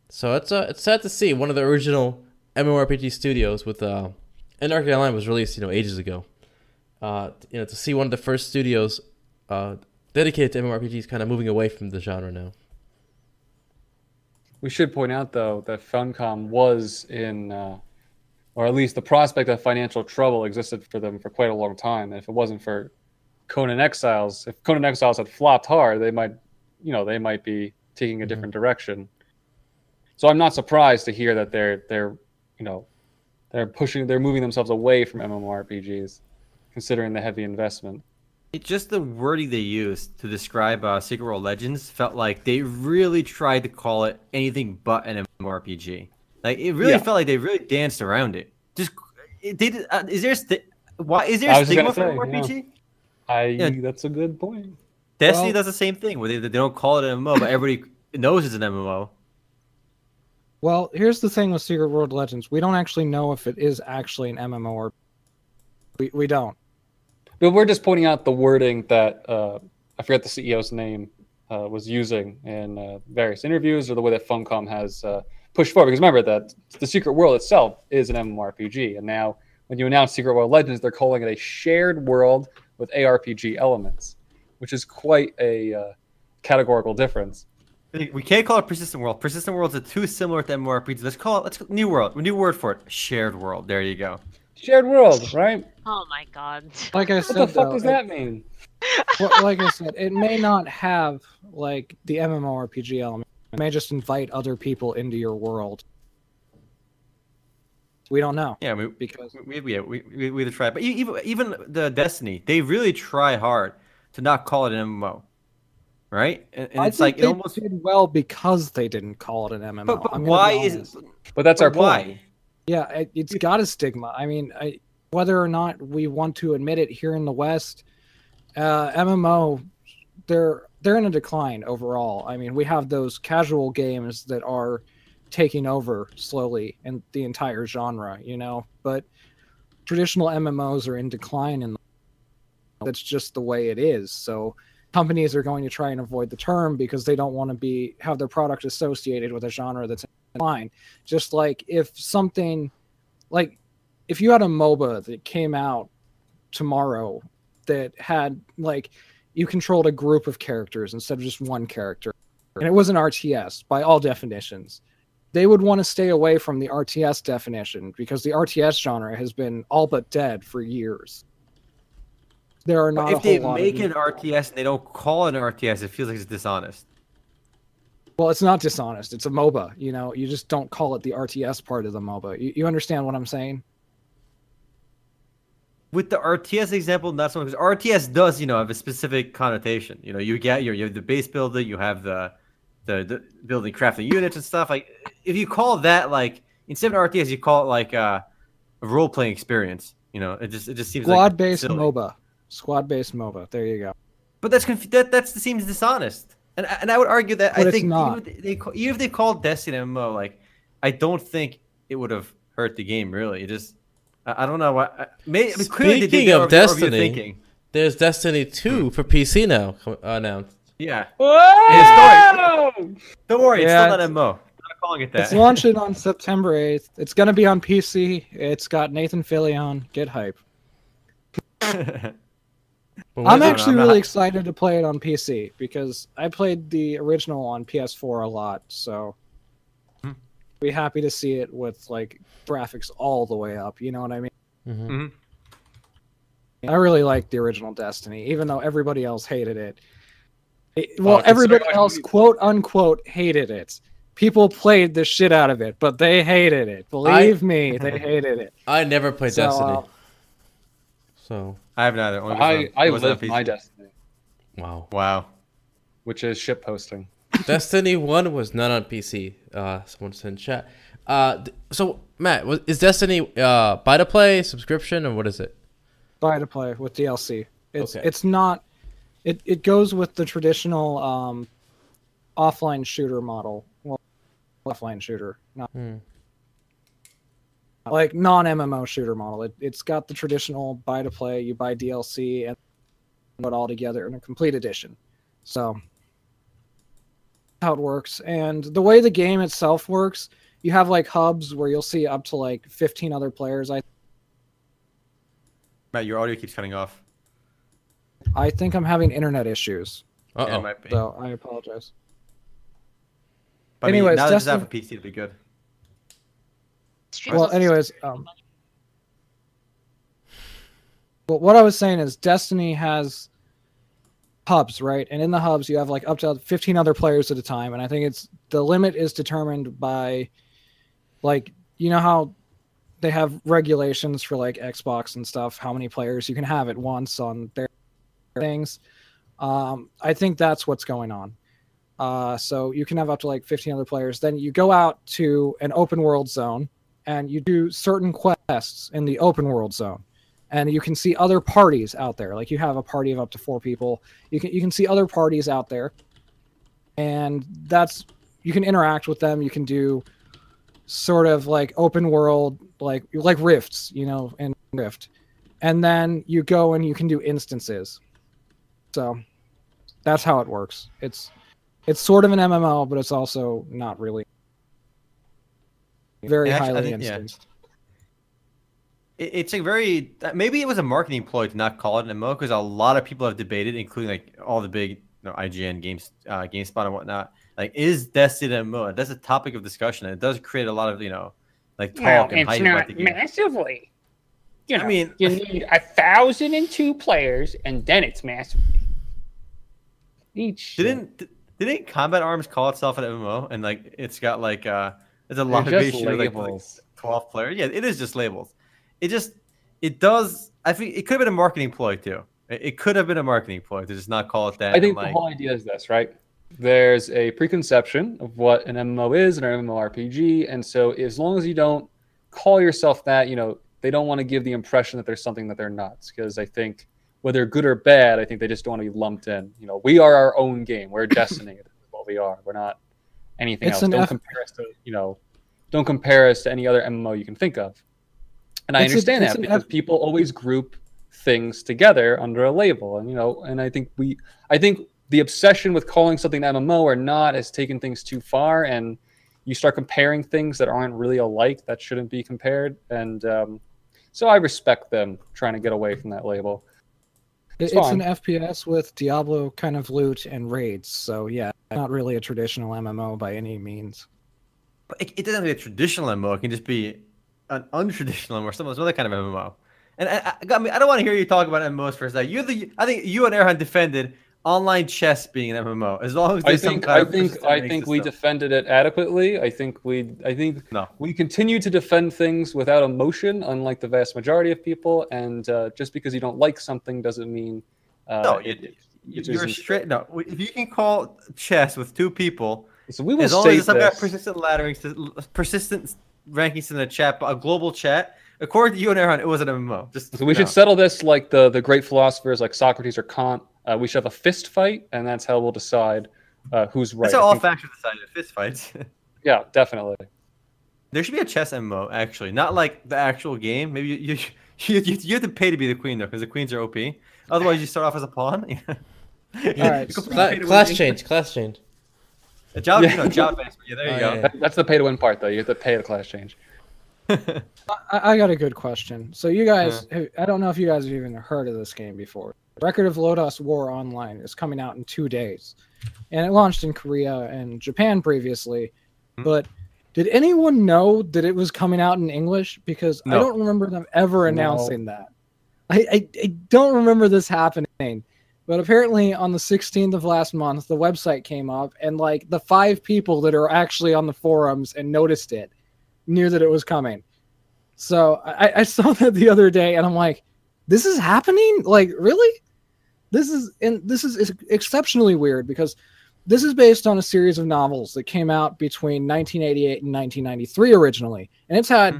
So it's uh, it's sad to see one of the original MMORPG studios with uh, Anarchy Online was released you know ages ago. Uh, you know to see one of the first studios uh, dedicated to MMORPGs kind of moving away from the genre now. We should point out though that Funcom was in, uh, or at least the prospect of financial trouble existed for them for quite a long time. And if it wasn't for Conan Exiles, if Conan Exiles had flopped hard, they might, you know, they might be taking a Mhm. different direction. So I'm not surprised to hear that they're they're, you know, they're pushing, they're moving themselves away from MMORPGs, considering the heavy investment. It just the wording they used to describe uh, Secret World Legends felt like they really tried to call it anything but an MMORPG. Like it really Yeah. felt like they really danced around it. Just it did. Uh, is there sti- why is there I a stigma for say, MMORPG? I Yeah. that's a good point. Destiny Well- does the same thing where they, they don't call it an MMO, but everybody knows it's an MMO. Well, here's the thing with Secret World Legends: we don't actually know if it is actually an MMO or we we don't. But we're just pointing out the wording that uh, I forget the CEO's name uh, was using in uh, various interviews, or the way that Funcom has uh, pushed forward. Because remember that the Secret World itself is an MMORPG, and now when you announce Secret World Legends, they're calling it a shared world with ARPG elements, which is quite a uh, categorical difference. We can't call it Persistent World. Persistent Worlds are too similar to MMORPGs. Let's call it let's new world. New word for it. Shared world. There you go. Shared world, right? Oh my god. Like I What said, the fuck though, does it- that mean? well, like I said, it may not have like the MMORPG element. It may just invite other people into your world. We don't know Yeah, we because we we we, we, we try, but even even the Destiny, they really try hard to not call it an MMO, right? And, and I it's think like it almost. did well because they didn't call it an MMO. But, but why is honest. it? But that's our why? point. Yeah, it, it's got a stigma. I mean, I, whether or not we want to admit it here in the West, uh, MMO, they're they're in a decline overall. I mean, we have those casual games that are taking over slowly in the entire genre, you know. But traditional MMOs are in decline, and that's just the way it is. So companies are going to try and avoid the term because they don't want to be have their product associated with a genre that's in decline. Just like if something like if you had a MOBA that came out tomorrow that had like you controlled a group of characters instead of just one character and it was an RTS by all definitions they would want to stay away from the RTS definition because the RTS genre has been all but dead for years. There are not if they make an RTS and they don't call it an RTS, it feels like it's dishonest. well, it's not dishonest. It's a MOBA. You know, you just don't call it the RTS part of the MOBA. You, you understand what I'm saying? With the RTS example, that's much because RTS does, you know, have a specific connotation. You know, you get your you have the base building, you have the the, the building crafting units and stuff. Like if you call that like instead of RTS, you call it like uh, a role playing experience. You know, it just it just seems like Squad based silly. MOBA. Squad based MOBA. There you go. But that's conf- that that's seems dishonest. And and I would argue that But I think not. Even, if they, ca- even if they called Destiny MMO, like I don't think it would have hurt the game really. It just I, I don't know what. I, may, I clearly they did Speaking of review- review Destiny. There's Destiny 2 hmm. for PC now announced. yeah. Whoa! Don't worry, it's Yeah, still not it's- MMO. I'm it It's that. launching on September 8th. It's going to be on PC. It's got Nathan Fillion. Get hype. [LAUGHS] But I'm what is it? actually I'm not- really excited to play it on PC because I played the original on PS4 a lot. So Hmm. be happy to see it with like graphics all the way up. You know what I mean? Mhm. I really like the original Destiny, even though everybody else hated it. It- Oh, well, considering everybody what else, you- quote unquote, hated it. People played the shit out of it, but they hated it. Believe me, they [LAUGHS] hated it. I never played So, Destiny. uh, so, I have neither. only I, I'm- I wasn't live my destiny, wow. Wow. which is ship posting. [LAUGHS] Destiny 1 was not on PC. Uh, someone said in chat. Uh, so, Matt, is Destiny uh, buy to play, subscription, or what is it? buy to play with DLC. It's Okay. it's not it, it goes with the traditional um, offline shooter model. Well, offline shooter, not Hmm. Like non MMO shooter model. It it's got the traditional buy to play. You buy DLC and put it all together in a complete edition. So how it works and the way the game itself works, you have like hubs where you'll see up to like 15 other players. I Matt, your audio keeps cutting off. I think I'm having internet issues. Uh oh. might. So I apologize. But I mean, anyways, now that it's out Destiny- for PC, it'll be good. Well, anyways, um, well, what I was saying is Destiny has hubs, right? And in the hubs, you have like up to 15 other players at a time. And I think it's the limit is determined by, like, you know how they have regulations for like Xbox and stuff, how many players you can have at once on their things. Um, I think that's what's going on. Uh, so you can have up to like 15 other players. Then you go out to an open world zone and you do certain quests in the open world zone. And you can see other parties out there. Like you have a party of up to four people. You can you can see other parties out there. And that's you can interact with them. You can do sort of like open world like like rifts you know and rift. And then you go and you can do instances. So that's how it works. It's it's sort of an mmo but it's also not really very And actually, highly think- yeah. It, it's a very uh, maybe it was a marketing ploy to not call it an MMO because a lot of people have debated, including like all the big you know, IGN games, uh, GameSpot and whatnot. Like, is Destiny an MMO? That's a topic of discussion. And it does create a lot of you know, like talk Well, and it's hype not about the game. massively. You know, I mean- you need a thousand and two players, and then it's massively. Each Didn't didn't Combat Arms call itself an MMO? And like, it's got like uh, there's a They're lot of just issue with, like, twelve players. Yeah, it is just labels. It just it does. I think it could have been a marketing ploy too. It, could have been a marketing ploy to just not call it that. I think and, the whole idea is this, right? There's a preconception of what an MMO is and an MMORPG, and so as long as you don't call yourself that, you know, they don't want to give the impression that there's something that they're not. Because I think whether good or bad, I think they just don't want to be lumped in. You know, we are our own game. We're [LAUGHS] Destiny. what we are. We're not anything It's else. Don't F- compare us to you know, don't compare us to any other MMO you can think of. And I It's a- understand it's that because F- people always group things together under a label, and you know, and I think we, I think the obsession with calling something MMO or not has taken things too far, and you start comparing things that aren't really alike that shouldn't be compared, and um, so I respect them trying to get away from that label. It- It's It's, an FPS with Diablo kind of loot and raids, so yeah, not really a traditional MMO by any means. But it, it doesn't have to be a traditional MMO. It can just be an untraditional MMO or some other kind of MMO. And I, I, I mean, I don't want to hear you talk about MMOs for a second. You're the, I think you and Aaron defended online chess being an MMO as long as I think I think I think we defended it adequately. I think we I think No. we continue to defend things without emotion, unlike the vast majority of people. And uh, just because you don't like something doesn't mean uh, No, You, it, it you're straight. No, if you can call chess with two people, So we will as long as some kind persistent laddering, persistent rankings in the chat, a global chat. According to you and Aaron, it was an MMO. Just So we no. should settle this like the the great philosophers like Socrates or Kant. Uh, we should have a fist fight, and that's how we'll decide uh, who's right. That's how I all think- factions decided. Fist fights. [LAUGHS] yeah, definitely. There should be a chess MMO actually, not like the actual game. Maybe you you, you, you, you have to pay to be the queen though, because the queens are OP. Otherwise, you start off as a pawn. [LAUGHS] You right, completely so- Cla- pay win class change, class change. A job, Yeah. no, job based. Yeah, there you Oh, go. yeah. That, that's the pay to win part, though. You have to pay the class change. [LAUGHS] I, I got a good question. So you guys, I don't know if you guys have even heard of this game before. Record of Lodoss War Online is coming out in two days, and it launched in Korea and Japan previously. Hmm. But did anyone know that it was coming out in English? Because I don't remember them ever No. announcing that. I, I I don't remember this happening. But apparently, on the 16th of last month, the website came up, and like the five people that are actually on the forums and noticed it knew that it was coming. So I, I saw [LAUGHS] that the other day, and I'm like, "This is happening? Like, really? This is and this is, is exceptionally weird because this is based on a series of novels that came out between 1988 and 1993 originally, and it's had Hmm.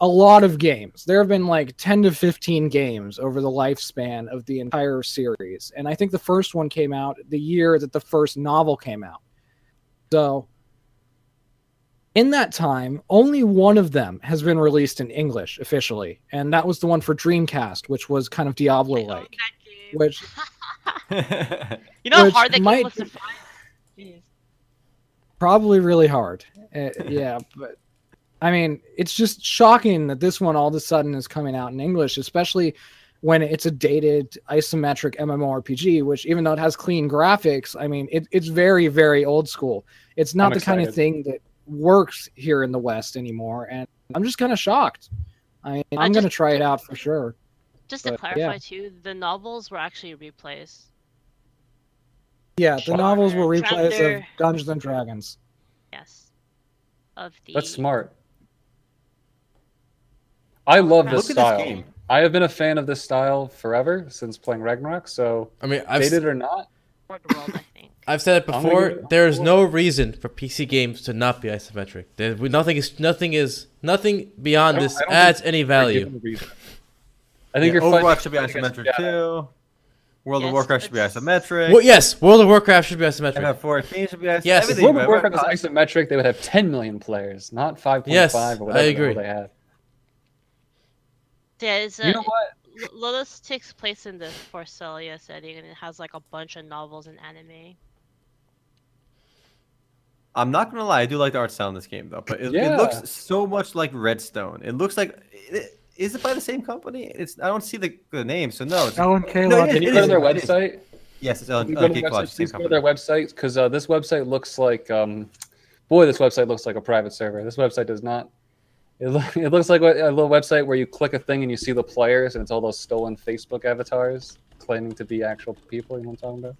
a lot of games. There have been like 10 to 15 games over the lifespan of the entire series, and I think the first one came out the year that the first novel came out. So in that time, only one of them has been released in English officially, and that was the one for Dreamcast, which was kind of Diablo I own like. [LAUGHS] that game. Which you know which how hard that might game was to find? Jeez. probably really hard. Uh, yeah, but I mean, it's just shocking that this one all of a sudden is coming out in English, especially when it's a dated isometric MMORPG, which even though it has clean graphics, I mean, it, it's very, very old school. It's not I'm the kind of thing that works here in the West anymore, and I'm just kind of shocked. I, I'm gonna try it out for sure. Just to But, clarify yeah. too, the novels were actually replays. Yeah, the Shocker. novels were replays of Dungeons and Dragons. Yes. Of the That's smart. I love Look this at this style. game. I have been a fan of this style forever since playing Ragnarok. So, I mean, I've, dated or not, World, I think. [LAUGHS] I've said it before. it There is no reason for PC games to not be isometric. There, nothing is nothing is nothing beyond this adds any value. Given a reason. I think Yeah, you're Overwatch should be against isometric too. World of Warcraft should be it's- isometric. Well, yes, World of Warcraft should be isometric. FF14 should be isometric. Yes. If World of? Warcraft was Right? isometric, they would have 10 million players, not 5.5 Yes, or whatever I the hell agree. they had. There's uh, You know a- what? L- Lodoss takes place in the Forcelia setting, and it has like a bunch of novels and anime. I'm not gonna lie, I do like the art style in this game though, but it, it looks so much like Redstone. It looks like it, is it by the same company? It's I don't see the, the name, so no. It's, L&K. No, Lodge- Can you go to their website? yes, it's Ellen, Can you Ellen go to K. their same Please go to their website because uh, this website looks like, um, boy, this website looks like a private server. This website does not. It, loo- it looks like a a little website where you click a thing and you see the players, and it's all those stolen Facebook avatars claiming to be actual people. You know what I'm talking about?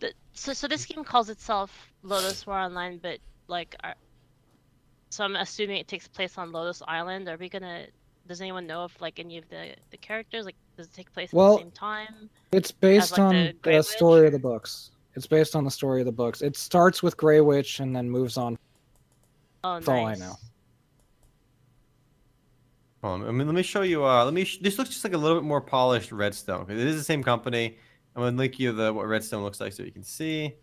The, so, so this game calls itself Lodoss War Online, but like, are, so I'm assuming it takes place on Lodoss Island. Are we gonna? Does anyone know if like any of the the characters like does it take place at Well, the same time? It's based like, on the the, story of the books. It's based on the story of the books. It starts with Grey Witch and then moves on. Oh, That's all I know. Hold on, I mean, let me show you. Uh, let me. Sh- this looks just like a little bit more polished redstone. It is the same company. I'm gonna link you the what Redstone looks like so you can see.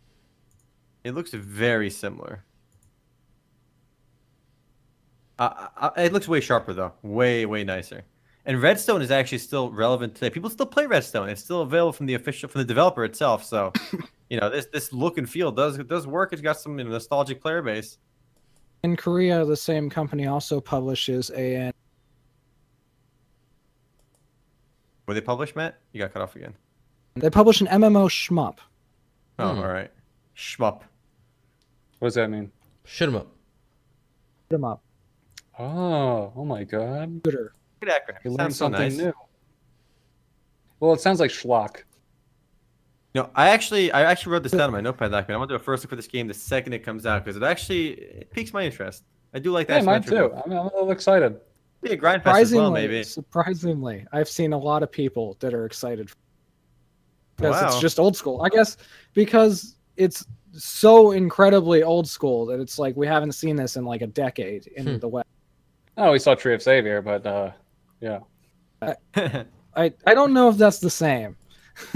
It looks very similar. Uh, uh, it looks way sharper though, way way nicer. And Redstone is actually still relevant today. People still play Redstone. It's still available from the official from the developer itself. So, [LAUGHS] you know, this this look and feel does does work. It's got some you know, nostalgic player base. In Korea, the same company also publishes a Were they published, Matt? You got cut off again. they publish an MMO shmup. Oh, Hmm. all right. Shmup. What does that mean? Shoot 'em up. Hit 'em up. Oh, oh my god. Good acronym. You learned Sounds so something nice. new. Well, it sounds like schlock. No, I actually I actually wrote this down in my notepad document. I want to do a first look for this game the second it comes out because it actually it piques my interest. I do like that. Yeah, mine too. I'm, I'm a little excited. Be a grind fest as Surprisingly, well, maybe. surprisingly, I've seen a lot of people that are excited because Wow. it's just old school. I guess because it's so incredibly old school that it's like we haven't seen this in like a decade in Hmm. the West. Oh, we saw Tree of Savior, but uh, yeah. [LAUGHS] I I don't know if that's the same. [LAUGHS]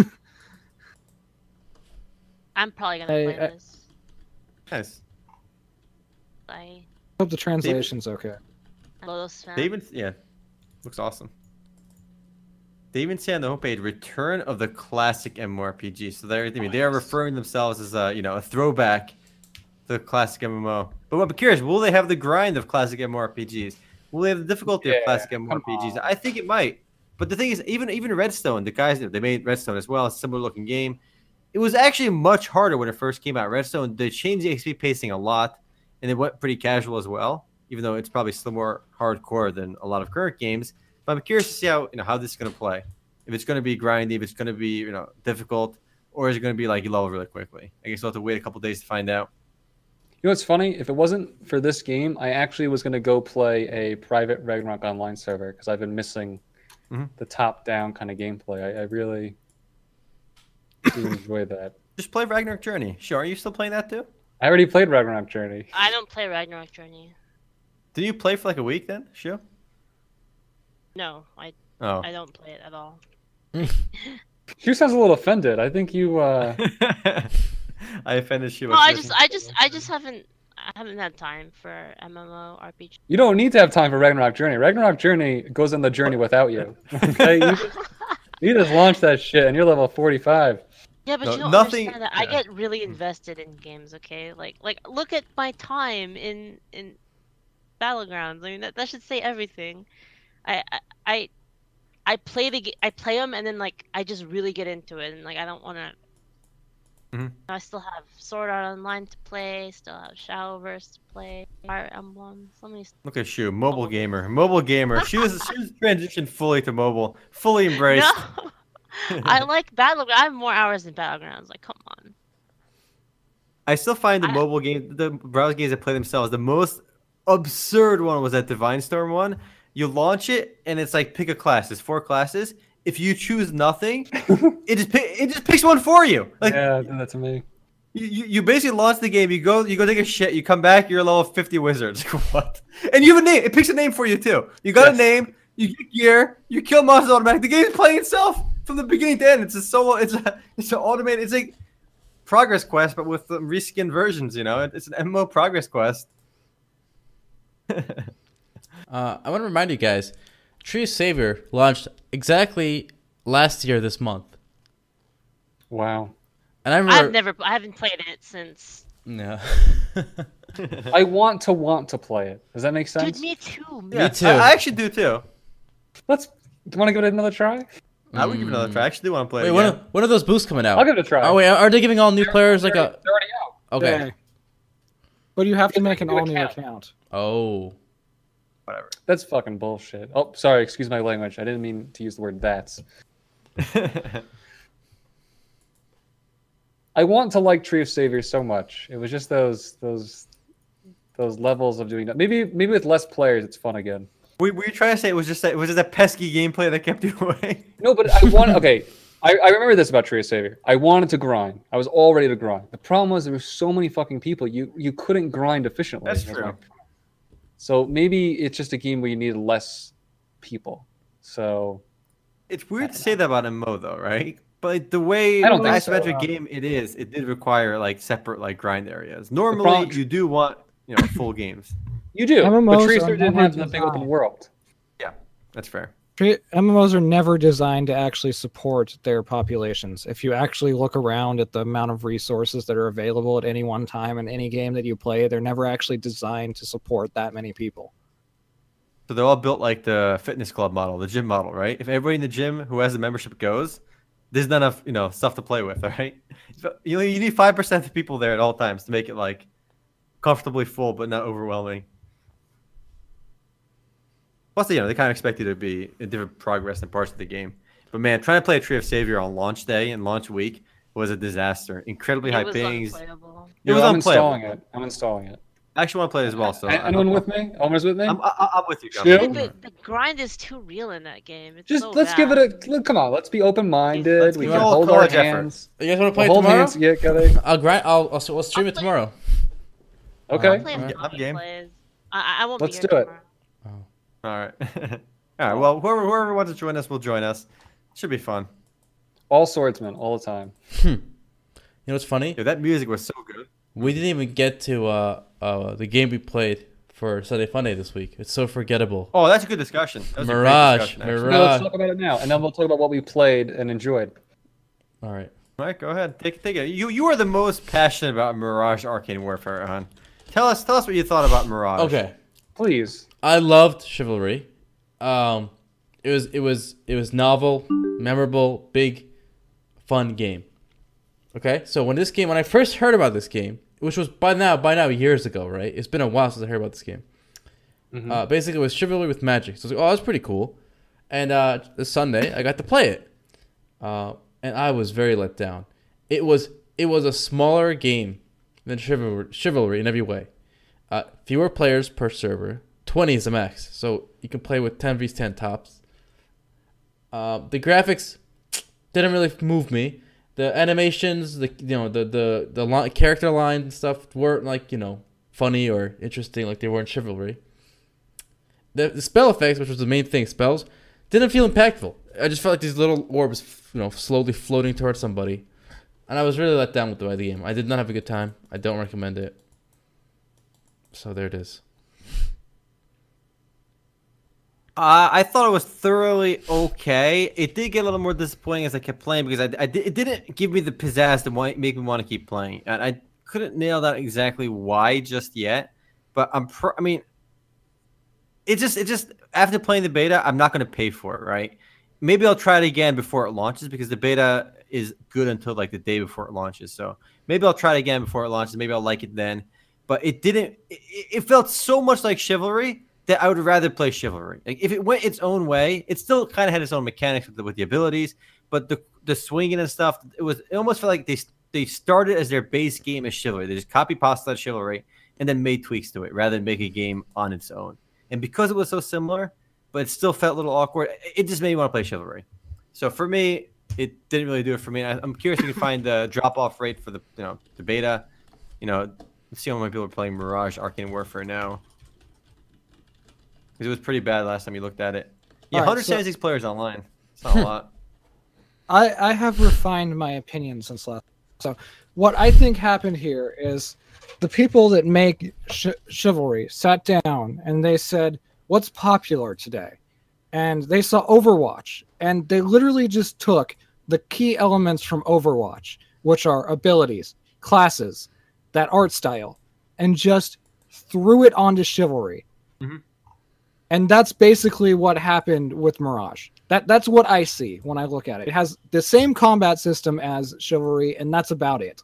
I'm probably gonna I- play I- this. nice. I hope the translation's okay. Lodoss. They even yeah, looks awesome. They even say on the homepage "Return of the Classic MMORPG." So they're I mean, they are referring themselves as a you know a throwback to the classic MMO. But I'm curious, will they have the grind of classic MMORPGs? Will they have the difficulty of classic MMORPGs? I think it might. But the thing is, even even Redstone, the guys they made Redstone as well, a similar looking game. It was actually much harder when it first came out. Redstone they changed the XP pacing a lot, and it went pretty casual as well. Even though it's probably still more hardcore than a lot of current games. But I'm curious to see how you know how this is going to play. If it's going to be grindy, if it's going to be you know difficult, or is it going to be like you level really quickly? I guess we'll have to wait a couple days to find out. You know what's funny? If it wasn't for this game, I actually was going to go play a private Ragnarok online server because I've been missing Mhm. the top-down kind of gameplay. I, I really do enjoy that. Just play Ragnarok Journey. Sure, are you still playing that too? I already played Ragnarok Journey. I don't play Ragnarok Journey. Did you play for like a week then? Sure. No, I Oh. I don't play it at all. [LAUGHS] You sounds a little offended. I think you. uh [LAUGHS] [LAUGHS] I finished you. No, I just I just I just haven't I haven't had time for MMO RPG. You don't need to have time for Ragnarok Journey. Ragnarok Journey goes on the journey without you. Okay, you just, [LAUGHS] you just launch that shit, and you're level 45. Yeah, but No, you don't nothing- understand that. I get really invested in games. Okay, like like look at my time in in battlegrounds. I mean that, that should say everything. I I I, I play the I play them and then like I just really get into it and like I don't want to. Mhm. I still have Sword Art Online to play. Still have Shadowverse to play. Fire Emblem. So many. Look at Shu, mobile gamer, mobile gamer. She was she was transitioned fully to mobile, fully [LAUGHS] embraced. No, [LAUGHS] I like Battlegrounds. I have more hours in Battlegrounds. Like, come on. I still find the I- mobile game, the browser games that play themselves, the most absurd one was that Divine Storm one. You launch it and it's like pick a class. There's four classes. If you choose nothing, [LAUGHS] it just pick, it just picks one for you. Like yeah, do that to me. you, you you basically launch the game. You go you go take a shit. You come back. You're a level 50 wizards. [LAUGHS] What? And you have a name. It picks a name for you too. You got a name. You get gear. You kill monsters automatically. The game's playing itself from the beginning to end. It's a solo. It's a it's an automated. It's like progress quest, but with the reskinned versions. You know, it's an MMO progress quest. [LAUGHS] Uh, I want to remind you guys, Tree of Savior launched exactly last year this month, Wow. and I remember. I've never. I haven't played it since. No. [LAUGHS] [LAUGHS] I want to want to play it. Does that make sense? Dude, me too. Man. Yeah, too. I, I actually do too. Let's. Do you want to give it another try? I would give it another try. I actually do want to play. Wait, it when are, when are those boosts coming out? I'll give it a try. Oh wait, are they giving all new players like a? They're already out. Okay. Yeah. But you have to make an all new account. account. Oh. Whatever. That's fucking bullshit. Oh, sorry. Excuse my language. I didn't mean to use the word that's. [LAUGHS] I want to like Tree of Savior so much. It was just those those those levels of doing that. Maybe maybe with less players, it's fun again. we were you trying to say it was just that it was just that pesky gameplay that kept you away? [LAUGHS] No, but I want. Okay, I, I remember this about Tree of Savior. I wanted to grind. I was all ready to grind. The problem was there were so many fucking people. You you couldn't grind efficiently. That's It true. Like- so maybe it's just a game where you need less people. So It's weird to say that about MMO though, right? But the way I don't think so. isometric game it is, it did require like separate like grind areas. Normally, problem- you do want you know full games. You do, MMOs but are Tracer didn't never have the big open world. Yeah. That's fair. MMOs are never designed to actually support their populations. If you actually look around at the amount of resources that are available at any one time in any game that you play, they're never actually designed to support that many people. So they're all built like the fitness club model, the gym model, right? If everybody in the gym who has a membership goes, there's not enough, you know, stuff to play with, all [LAUGHS] right? You you need five percent of people there at all times to make it like comfortably full but not overwhelming. Plus, you know, they kind of expect you to be in different progress in parts of the game. But man, trying to play a Tree of Savior on launch day and launch week was a disaster. Incredibly high It was pings. unplayable. It was I'm unplayable. installing it. I'm installing it. I actually want to play it as well. So Anyone with me? Omar's with me? I'm, I- I'm with you. I'm Chill. with you. The, the grind is too real in that game. It's Just so let's bad. give it a look. Come on, let's be open-minded. We can hold our college effort. hands. You guys want to We'll play hold tomorrow? hands. Yeah, got it. I'll grind. I'll, I'll we'll stream I'll it play- tomorrow. Okay. I'll play Alright. if I'm game. I, I- I won't Let's be do here it. Tomorrow. All right. [LAUGHS] All right. Well, whoever whoever wants to join us will join us. Should be fun. All swordsmen, all the time. [LAUGHS] You know what's funny? Yeah, that music was so good. We didn't even get to uh, uh, the game we played for Sunday Funday this week. It's so forgettable. Oh, that's a good discussion. That was a great Mirage, discussion. Mirage. No, let's talk about it now, and then we'll talk about what we played and enjoyed. All right. All right, go ahead. Take take it. You you are the most passionate about Mirage Arcane Warfare, hon. Tell us tell us what you thought about Mirage. Okay. Please. I loved Chivalry. Um, it was it was it was novel, memorable, big, fun game. Okay, so when this game, when I first heard about this game, which was by now by now years ago, right? It's been a while since I heard about this game. Uh, basically, it was Chivalry with magic. So I was like, oh, that's pretty cool. And uh, this Sunday, I got to play it, uh, and I was very let down. It was it was a smaller game than Chivalry, Chivalry in every way. Uh, fewer players per server. 20 is the max, so you can play with 10 vs 10 tops. Uh, the graphics didn't really move me. The animations, the you know the the the character lines and stuff weren't like you know funny or interesting like they were in Chivalry. The, the spell effects, which was the main thing, spells didn't feel impactful. I just felt like these little orbs, you know, slowly floating towards somebody, and I was really let down with the, the game. I did not have a good time. I don't recommend it. So there it is. I thought it was thoroughly okay. It did get a little more disappointing as I kept playing because I, I it didn't give me the pizzazz to make me want to keep playing, and I couldn't nail down exactly why just yet. But I'm I mean, it just it just after playing the beta, I'm not going to pay for it, right? Maybe I'll try it again before it launches because the beta is good until like the day before it launches. So maybe I'll try it again before it launches. Maybe I'll like it then. But it didn't. It, it felt so much like Chivalry that I would rather play Chivalry. Like if it went its own way, it still kind of had its own mechanics with the, with the abilities, but the the swinging and stuff, it was it almost felt like they they started as their base game as Chivalry. They just copy pasta that Chivalry and then made tweaks to it rather than make a game on its own. And because it was so similar, but it still felt a little awkward, it just made me want to play Chivalry. So for me, it didn't really do it for me. I, I'm curious if you can find the [LAUGHS] drop off rate for the you know the beta. You know, see how many people are playing Mirage Arcane Warfare now. Because it was pretty bad last time you looked at it. Yeah, All right, so- 176 players online. It's not a lot. [LAUGHS] I, I have refined my opinion since last. So, what I think happened here is the people that make ch- chivalry sat down and they said, "What's popular today?" And they saw Overwatch, and they literally just took the key elements from Overwatch, which are abilities, classes, that art style, and just threw it onto chivalry. Mhm. And that's basically what happened with Mirage. That that's what I see when I look at it. It has the same combat system as Chivalry, and that's about it.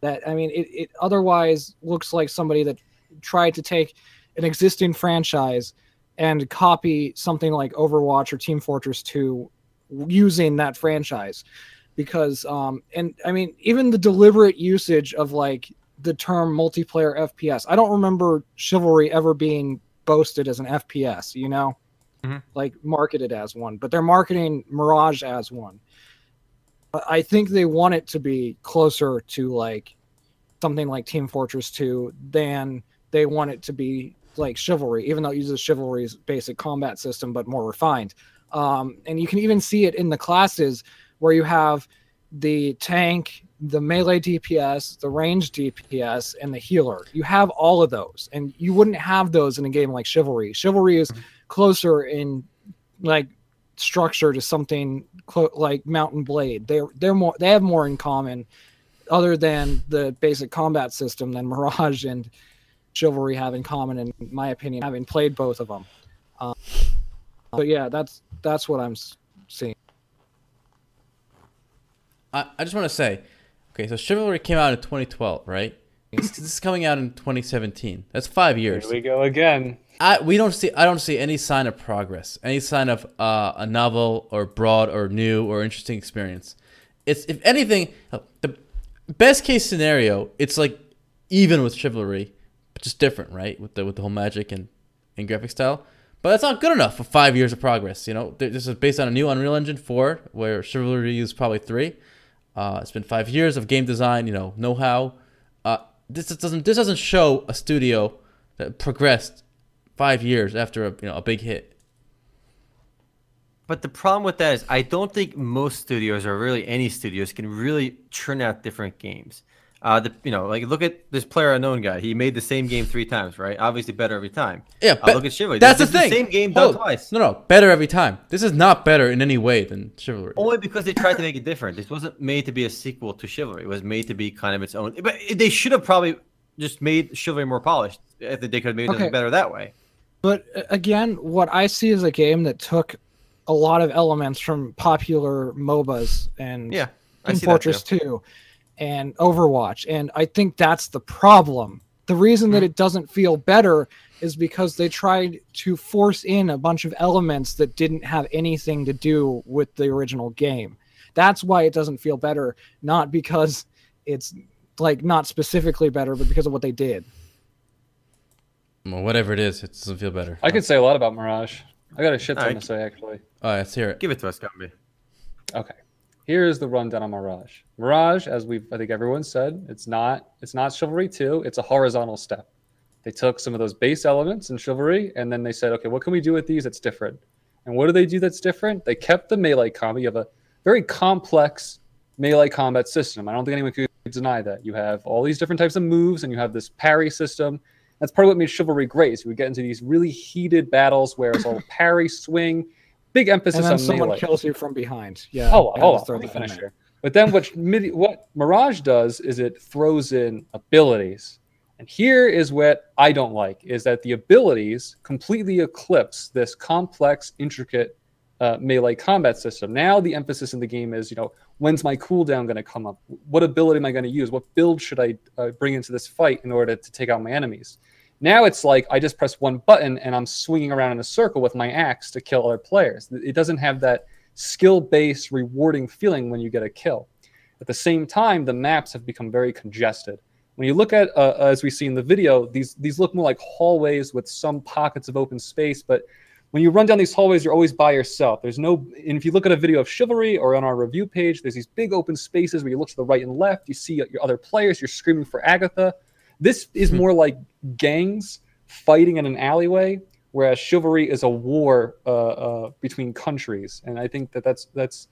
That I mean, it, it otherwise looks like somebody that tried to take an existing franchise and copy something like Overwatch or Team Fortress 2 using that franchise. Because um and I mean even the deliberate usage of like the term multiplayer FPS. I don't remember Chivalry ever being boasted as an FPS, you know? like marketed as one, but they're marketing Mirage as one. But I think they want it to be closer to like something like Team Fortress 2 than they want it to be like Chivalry, even though it uses Chivalry's basic combat system but more refined. Um, and you can even see it in the classes where you have the tank, the melee DPS, the range DPS, and the healer. You have all of those, and you wouldn't have those in a game like Chivalry. Chivalry is closer in like structure to something clo- like Mount & Blade. They're they're more they have more in common, other than the basic combat system than Mirage and Chivalry have in common. In my opinion, having played both of them. Um, but yeah, that's that's what I'm seeing. I, I just want to say, okay, so Chivalry came out in 2012, right? This, is coming out in 2017. That's five years. Here we go again. I we don't see I don't see any sign of progress, any sign of uh, a novel or broad or new or interesting experience. It's if anything, the best case scenario, it's like even with Chivalry, but just different, right? With the with the whole magic and, and graphic style. But that's not good enough for five years of progress. You know, this is based on a new Unreal Engine four, where Chivalry is probably three. Uh, it's been five years of game design, you know, know-how. Uh, this doesn't this doesn't show a studio that progressed five years after a you know a big hit. But the problem with that is, I don't think most studios, or really any studios, can really churn out different games. Uh, the you know, like look at this player unknown guy. He made the same game three times, right? Obviously better every time. Yeah, Uh, look at Chivalry. That's This the is thing. same game done twice. No, no, better every time. This is not better in any way than Chivalry. Only because they tried to make it different. This wasn't made to be a sequel to Chivalry. It was made to be kind of its own. But they should have probably just made Chivalry more polished. If they could have made Okay. it better that way. But uh, again, what I see is a game that took a lot of elements from popular MOBAs and Yeah, I Team Fortress too. 2 and Overwatch. And I think that's the problem. The reason Mm-hmm. that it doesn't feel better is because they tried to force in a bunch of elements that didn't have anything to do with the original game. That's why it doesn't feel better, not because it's like not specifically better, but because of what they did. Well, whatever it is, it doesn't feel better. I could say a lot about Mirage. I got a shit ton Alright. to say actually. All right, let's hear it. Give it to us, Gumby. Okay. Here's the rundown on Mirage. Mirage, as we I think everyone said, it's not it's not Chivalry 2, it's a horizontal step. They took some of those base elements in Chivalry and then they said, okay, what can we do with these that's different? And what do they do that's different? They kept the melee combat. You have a very complex melee combat system. I don't think anyone could deny that. You have all these different types of moves and you have this parry system. That's part of what made Chivalry great. So we get into these really heated battles where it's all parry, swing, big emphasis And then on someone melee. kills you from behind. Yeah. Oh, on, you hold on. throw the me that in finish there. But then what [LAUGHS] midi, what Mirage does is it throws in abilities. And here is what I don't like is that the abilities completely eclipse this complex, intricate uh, melee combat system. Now the emphasis in the game is, you know, when's my cooldown going to come up? What ability am I going to use? What build should I uh, bring into this fight in order to take out my enemies? Now it's like I just press one button and I'm swinging around in a circle with my axe to kill other players. It doesn't have that skill based, rewarding feeling when you get a kill. At the same time, the maps have become very congested. When you look at, uh, as we see in the video, these these look more like hallways with some pockets of open space. But when you run down these hallways, you're always by yourself. There's no, and if you look at a video of Chivalry or on our review page, there's these big open spaces where you look to the right and left. You see your other players. You're screaming for Agatha. This is more like gangs fighting in an alleyway, whereas chivalry is a war uh, uh, between countries. And I think that that's that's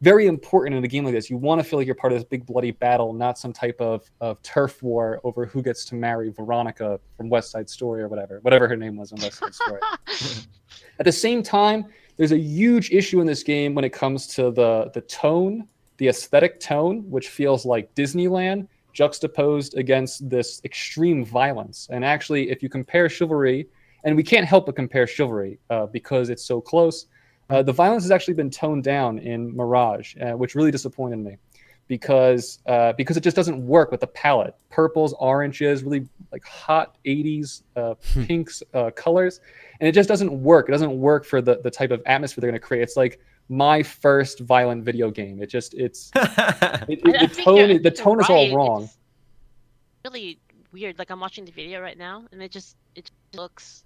very important in a game like this. You want to feel like you're part of this big bloody battle, not some type of, of turf war over who gets to marry Veronica from West Side Story or whatever, whatever her name was in West Side Story. [LAUGHS] At the same time, there's a huge issue in this game when it comes to the the tone, the aesthetic tone, which feels like Disneyland juxtaposed against this extreme violence. And actually, if you compare Chivalry, and we can't help but compare Chivalry uh, because it's so close, uh, the violence has actually been toned down in Mirage, uh, which really disappointed me because uh, because it just doesn't work with the palette. Purples, oranges, really like hot 80s uh, pinks uh, colors, and it just doesn't work. It doesn't work for the the type of atmosphere they're going to create. It's like my first violent video game. It just it's [LAUGHS] it, it, the tone the you're tone is all wrong. It's really weird. Like I'm watching the video right now, and it just it just looks.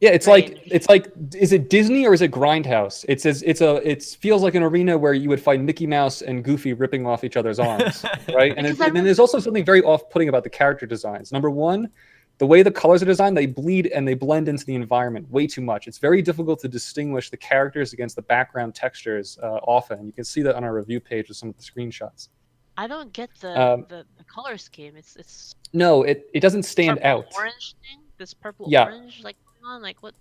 Yeah, it's like it's like is it Disney or is it Grindhouse? It's as it's a it feels like an arena where you would find Mickey Mouse and Goofy ripping off each other's arms, [LAUGHS] right? And, it, and then there's also something very off-putting about the character designs. Number one, the way the colors are designed, they bleed and they blend into the environment way too much. It's very difficult to distinguish the characters against the background textures uh, often. You can see that on our review page with some of the screenshots. I don't get the Um, the, the color scheme. It's it's No, it, it doesn't stand out. Orange thing. This purple Yeah. orange like going on. Like what?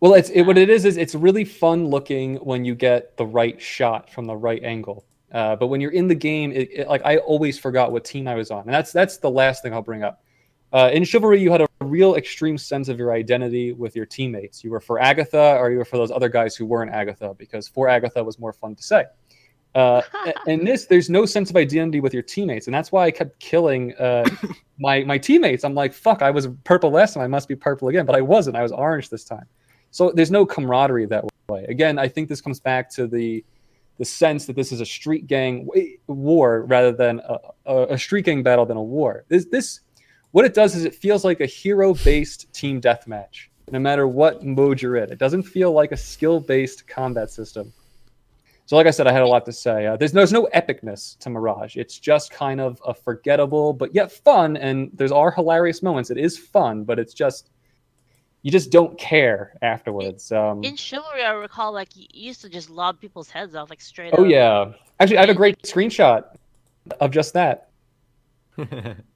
Well, it's it, what it is is it's really fun looking when you get the right shot from the right angle. Uh, but when you're in the game, it, it, like I always forgot what team I was on, and that's that's the last thing I'll bring up. Uh, in Chivalry, you had a real extreme sense of your identity with your teammates. You were for Agatha, or you were for those other guys who weren't Agatha, because for Agatha was more fun to say. Uh, [LAUGHS] in this, there's no sense of identity with your teammates, and that's why I kept killing uh, [COUGHS] my my teammates. I'm like, fuck, I was purple last time, I must be purple again, but I wasn't. I was orange this time. So there's no camaraderie that way. Again, I think this comes back to the the sense that this is a street gang war rather than a, a, a street gang battle than a war. This this what it does is it feels like a hero based team deathmatch. No matter what mode you're in, it doesn't feel like a skill based combat system. So, like I said, I had a lot to say. Uh, there's there's no epicness to Mirage. It's just kind of a forgettable, but yet fun. And there's are hilarious moments. It is fun, but it's just you just don't care afterwards. Um, In chivalry, I recall like you you used to just lob people's heads off like straight oh up. yeah, actually, I have a great screenshot of just that. [LAUGHS]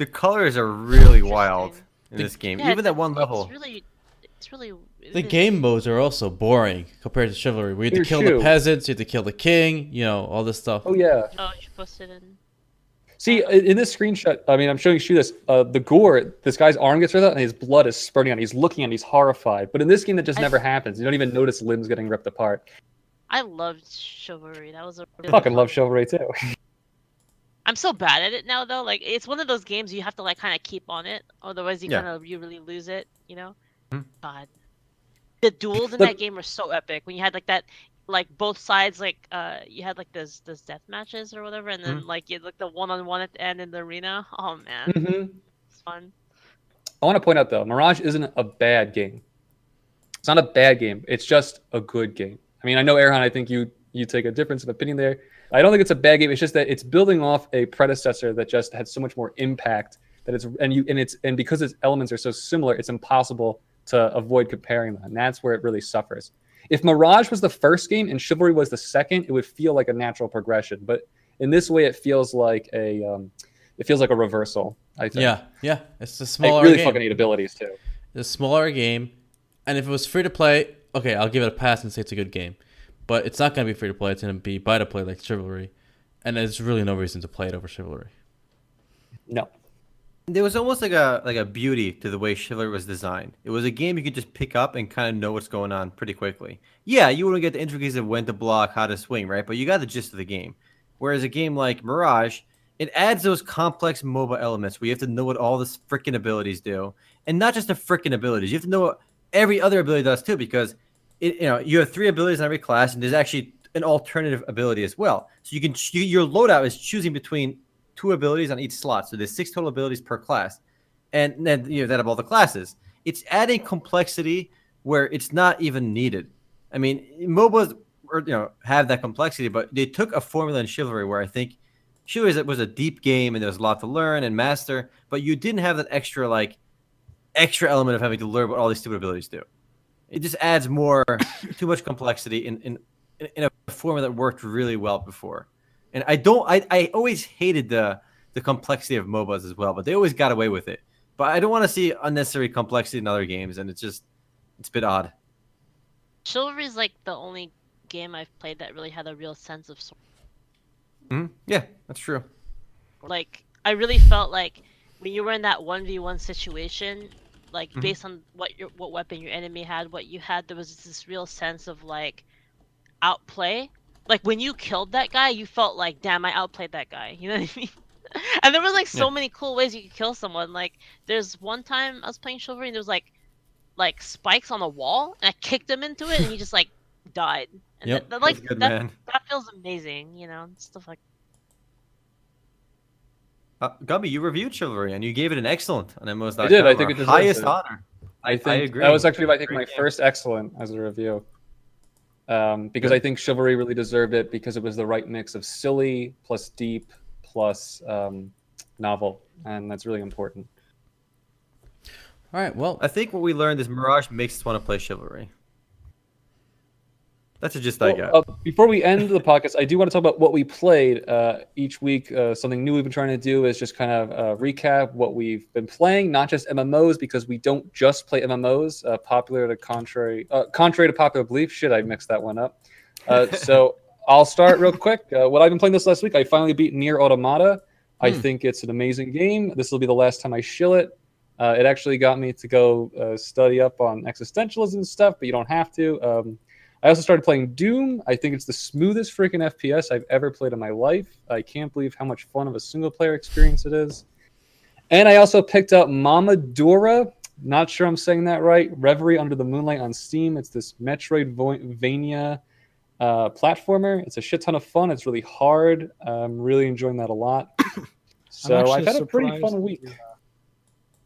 the colors are really wild in The- this game. Yeah, Even that one level. it's level. really, it's really. it The is- game modes are also boring compared to chivalry. We have to kill true. the peasants, you have to kill the king, you know, all this stuff. Oh yeah. Oh, you should post it in. See, in in this screenshot, I mean, I'm showing you this. Uh, the gore, this guy's arm gets ripped out, and his blood is spurting out. He's looking and he's horrified. But in this game, that just I- never happens. You don't even notice limbs getting ripped apart. I loved chivalry. That was a really Fucking love chivalry too. [LAUGHS] I'm so bad at it now though. Like it's one of those games you have to like kind of keep on it, otherwise you Yeah. kind of you really lose it. You know. Hmm. God. The duels in that game were so epic. When you had like that, like both sides, like uh, you had like those those death matches or whatever, and then like you had, like the one on one at the end in the arena. Oh man, hmm it's fun. I want to point out though, Mirage isn't a bad game. It's not a bad game. It's just a good game. I mean, I know Erhan. I think you you take a difference of opinion there. I don't think it's a bad game. It's just that it's building off a predecessor that just had so much more impact that it's and you and it's and because its elements are so similar, it's impossible to avoid comparing them. And that's where it really suffers. If Mirage was the first game and Chivalry was the second, it would feel like a natural progression. But in this way, it feels like a um, it feels like a reversal. I think. Yeah, yeah. It's a I smaller really game. fucking need abilities too. It's a smaller game, and if it was free to play, okay, I'll give it a pass and say it's a good game. But it's not gonna be free to play. It's gonna be buy to play like Chivalry, and there's really no reason to play it over Chivalry. No. There was almost like a like a beauty to the way Chivalry was designed. It was a game you could just pick up and kind of know what's going on pretty quickly. Yeah, you wouldn't get the intricacies of when to block, how to swing, right? But you got the gist of the game. Whereas a game like Mirage, it adds those complex mobile elements where you have to know what all the freaking abilities do, and not just the freaking abilities. You have to know what every other ability does too, because it, you know you have three abilities in every class, and there's actually an alternative ability as well. So you can your loadout is choosing between two abilities on each slot. So there's six total abilities per class, and then you know that of all the classes. It's adding complexity where it's not even needed. I mean, MOBAs or you know have that complexity, but they took a formula in Chivalry where I think Chivalry was a deep game and there was a lot to learn and master, but you didn't have that extra like extra element of having to learn what all these stupid abilities do. It just adds more, too much complexity in in in a formula that worked really well before. And I don't, I, I always hated the the complexity of MOBAs as well, but they always got away with it. But I don't want to see unnecessary complexity in other games, and it's just it's a bit odd. Chivalry is like the only game I've played that really had a real sense of sword. Mhm. Yeah, that's true. like I really felt like when you were in that one v one situation, like Mhm. based on what your what weapon your enemy had, what you had, there was this real sense of like outplay. Like when you killed that guy, you felt like, damn, I outplayed that guy. [LAUGHS] You know what I mean? and there was like so Yeah. many cool ways you could kill someone. Like there's one time I was playing chivalry and there was like like spikes on the wall, and I kicked him into it, and he just like died. And [LAUGHS] Yep. that, that, like that, that feels amazing, you know, stuff like. Uh, Gubby, you reviewed Chivalry and you gave it an excellent on MMOs.com. I did, I think our it deserves highest it. honor. I think agree. that was actually, I think, Great my game. first excellent as a review. Um, because I think Chivalry really deserved it because it was the right mix of silly plus deep plus um, novel, and that's really important. All right. Well, I think what we learned is Mirage makes us want to play Chivalry. That's a just I got. Uh, before we end the podcast, I do want to talk about what we played uh, each week. Uh, something new we've been trying to do is just kind of uh, recap what we've been playing, not just MMOs, because we don't just play MMOs. Uh, popular to contrary, uh, contrary to popular belief. Shit, I mixed that one up. [LAUGHS] so I'll start real quick. what I've been playing this last week, I finally beat Nier Automata. I Hmm. think it's an amazing game. This will be the last time I shill it. Uh, it actually got me to go uh, study up on existentialism and stuff, but you don't have to. Um, I also started playing Doom. I think it's the smoothest freaking FPS I've ever played in my life. I can't believe how much fun of a single player experience it is. And I also picked up Momodora. Not sure I'm saying that right. Reverie Under the Moonlight on Steam. It's this Metroidvania uh, platformer. It's a shit ton of fun. It's really hard. I'm really enjoying that a lot. [COUGHS] So I've had a pretty fun week.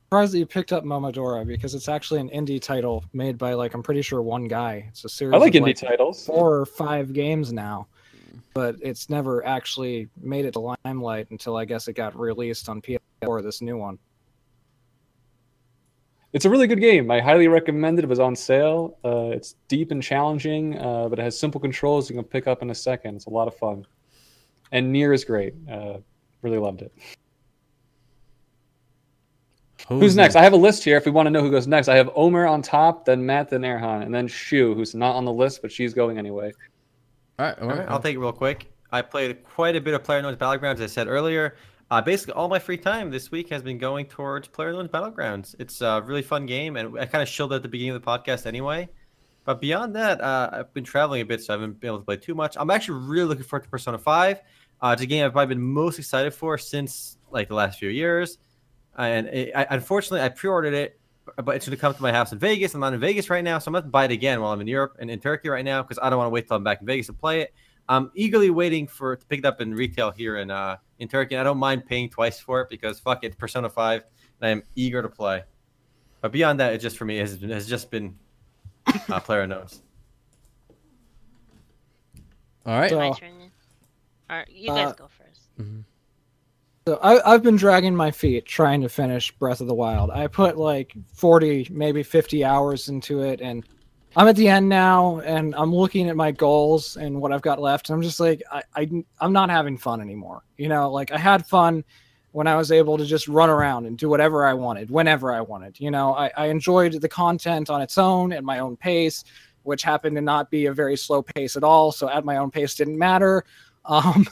Surprised that you picked up Momodora because it's actually an indie title made by like I'm pretty sure one guy. It's a series. I like of, indie titles. four or five games now, but it's never actually made it to limelight until I guess it got released on PS4. This new one. It's a really good game. I highly recommend it. It was on sale. Uh, it's deep and challenging, uh, but it has simple controls you can pick up in a second. It's a lot of fun. And Nier is great. Uh, really loved it. Who's, next? I have a list here. If we want to know who goes next, I have Omer on top, then Matt, then Erhan, and then Shu, who's not on the list, but she's going anyway. All right. All All right. right, I'll take it real quick. I played quite a bit of PlayerUnknown's Battlegrounds, as I said earlier. Uh, basically, all my free time this week has been going towards PlayerUnknown's Battlegrounds. It's a really fun game, and I kind of shilled it at the beginning of the podcast anyway. But beyond that, uh, I've been traveling a bit, so I haven't been able to play too much. I'm actually really looking forward to Persona 5. Uh, it's a game I've probably been most excited for since like the last few years. And it, I, unfortunately, I pre-ordered it, but it's going to come to my house in Vegas. I'm not in Vegas right now, so I'm going to buy it again while I'm in Europe and in Turkey right now because I don't want to wait till I'm back in Vegas to play it. I'm eagerly waiting for to pick it up in retail here in uh, in Turkey. And I don't mind paying twice for it because fuck it, Persona 5, and I am eager to play. But beyond that, it just for me has, has just been uh, player notes. all right so, my turn. all right you guys Uh, go first. So I, I've been dragging my feet trying to finish Breath of the Wild. I put like 40, maybe 50 hours into it, and I'm at the end now, and I'm looking at my goals and what I've got left. And I'm just like, I, I, I'm not having fun anymore. You know, like I had fun when I was able to just run around and do whatever I wanted, whenever I wanted. You know, I, I enjoyed the content on its own at my own pace, which happened to not be a very slow pace at all. So at my own pace didn't matter. [LAUGHS] Um,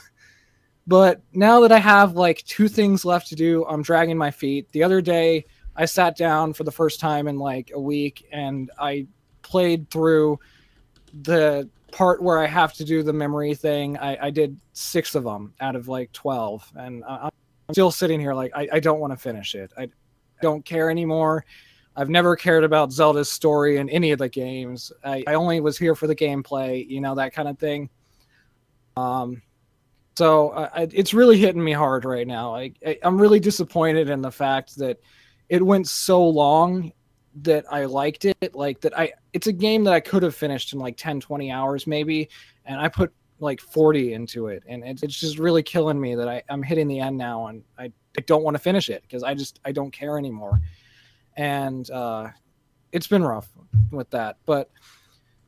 but now that I have like two things left to do, I'm dragging my feet. The other day, I sat down for the first time in like a week and I played through the part where I have to do the memory thing. I, I did six of them out of like 12. And I'm still sitting here like, I, I don't want to finish it. I don't care anymore. I've never cared about Zelda's story in any of the games. I, I only was here for the gameplay, you know, that kind of thing. Um, so uh, it's really hitting me hard right now. I, I'm really disappointed in the fact that it went so long that I liked it. Like that, I it's a game that I could have finished in like 10, 20 hours maybe, and I put like 40 into it, and it, it's just really killing me that I, I'm hitting the end now, and I, I don't want to finish it because I just I don't care anymore, and uh, it's been rough with that. But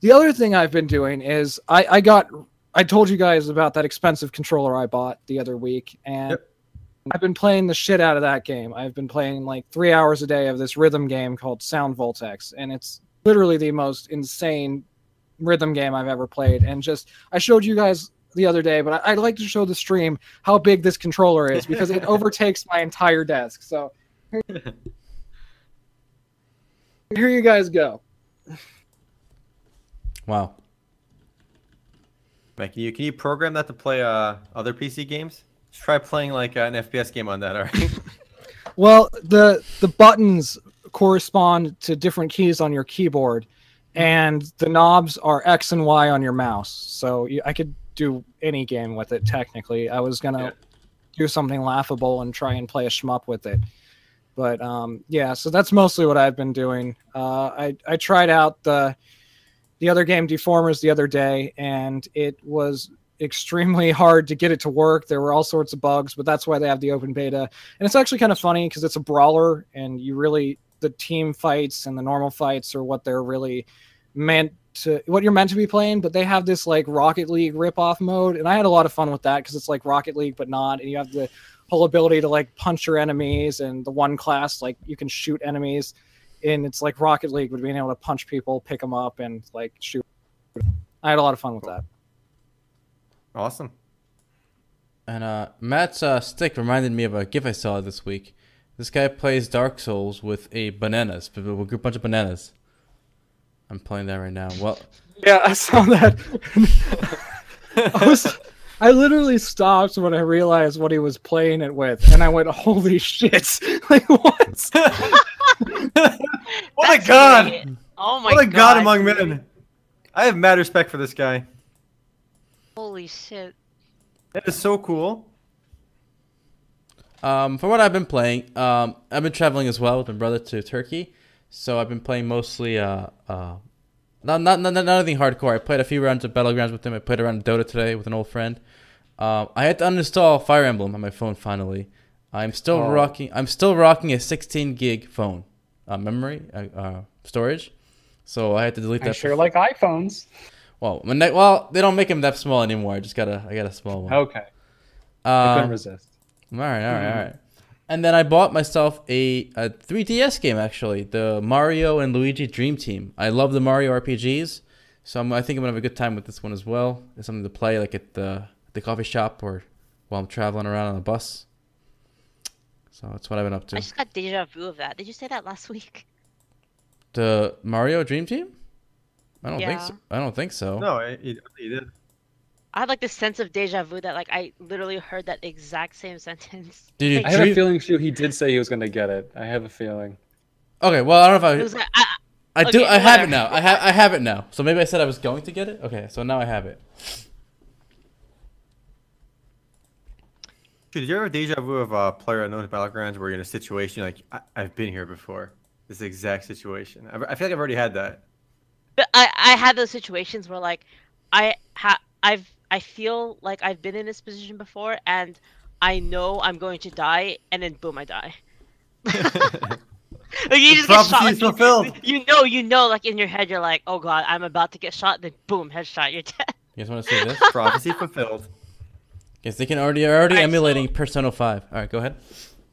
the other thing I've been doing is I, I got I told you guys about that expensive controller I bought the other week, and Yep. I've been playing the shit out of that game. I've been playing like three hours a day of this rhythm game called Sound Voltex, and it's literally the most insane rhythm game I've ever played. And just I showed you guys the other day, but I, I'd like to show the stream how big this controller is because it [LAUGHS] overtakes my entire desk. So here, here you guys go. Wow. Man, can you can you program that to play uh, other PC games? Just try playing like uh, an FPS game on that. All right. [LAUGHS] Well, the the buttons correspond to different keys on your keyboard, and the knobs are X and Y on your mouse. So you, I could do any game with it. Technically, I was gonna Yeah. do something laughable and try and play a shmup with it. But um, yeah, so that's mostly what I've been doing. Uh, I I tried out the the other game Deformers the other day, and it was extremely [LAUGHS] hard to get it to work. There were all sorts of bugs, but that's why they have the open beta. And it's actually kind of funny because it's a brawler, and you really the team fights and the normal fights are what they're really meant to what you're meant to be playing. But they have this like Rocket League rip-off mode, and I had a lot of fun with that because it's like Rocket League but not, and you have the whole ability to like punch your enemies, and the one class like you can shoot enemies. And it's like Rocket League with being able to punch people, pick them up, and like shoot. I had a lot of fun with that. Awesome. And uh, Matt's uh, stick reminded me of a GIF I saw this week. This guy plays Dark Souls with a bananas, with a bunch of bananas. I'm playing that right now. Well, Yeah, I saw that. [LAUGHS] [LAUGHS] I was, I literally stopped when I realized what he was playing it with, and I went, "Holy shit! [LAUGHS] like what?" [LAUGHS] What a god! great. Oh my What a god. god among men! I have mad respect for this guy. Holy shit. That is so cool. Um, for what I've been playing, um, I've been traveling as well with my brother to Turkey, so I've been playing mostly uh, uh, not not not, not anything hardcore. I played a few rounds of Battlegrounds with him. I played around Dota today with an old friend. Um, I had to uninstall Fire Emblem on my phone finally. I'm still Oh. rocking. I'm still rocking a 16 gig phone uh, memory uh, uh, storage, so I had to delete that. I sure like iPhones. well, when they, well, they don't make them that small anymore. I just got a I got a small one. Okay, I couldn't Um, resist. all right, all right, all right. And then I bought myself a, a 3DS game actually, the Mario and Luigi Dream Team. I love the Mario RPGs, so I'm, I think I'm gonna have a good time with this one as well. It's something to play like at the the coffee shop or while I'm traveling around on the bus. So that's what I've been up to. I just got deja vu of that. Did you say that last [LAUGHS] week? The Mario Dream Team? I don't think so. I don't think so. No, it, it, it did. I had like this sense of deja vu that like I literally heard that exact same [LAUGHS] sentence. Did you Like, I have a feeling too. He did say he was going to get it. I have a feeling. Okay, well I don't know it if was I like, I, I do okay, I have it now. I have I have it now. So maybe I said I was going to get it. Okay, so now I have it. Dude, did you ever have deja vu of a player unknown battlegrounds where you're in a situation like I, I've been here before? This exact situation. I, I feel like I've already had that. But I I had those situations where like I ha I've I feel like I've been in this position before and I know I'm going to die and then boom I die. [LAUGHS] [LAUGHS] Like, you just get shot. prophecy Like, fulfilled. You, [LAUGHS] you know, you know, like in your head, you're like, "Oh God, I'm about to get shot." Then boom, headshot, you're dead. You guys want to see this? Prophecy fulfilled. Yes, they can already are already Alright, so- emulating Persona 5. All right, go ahead.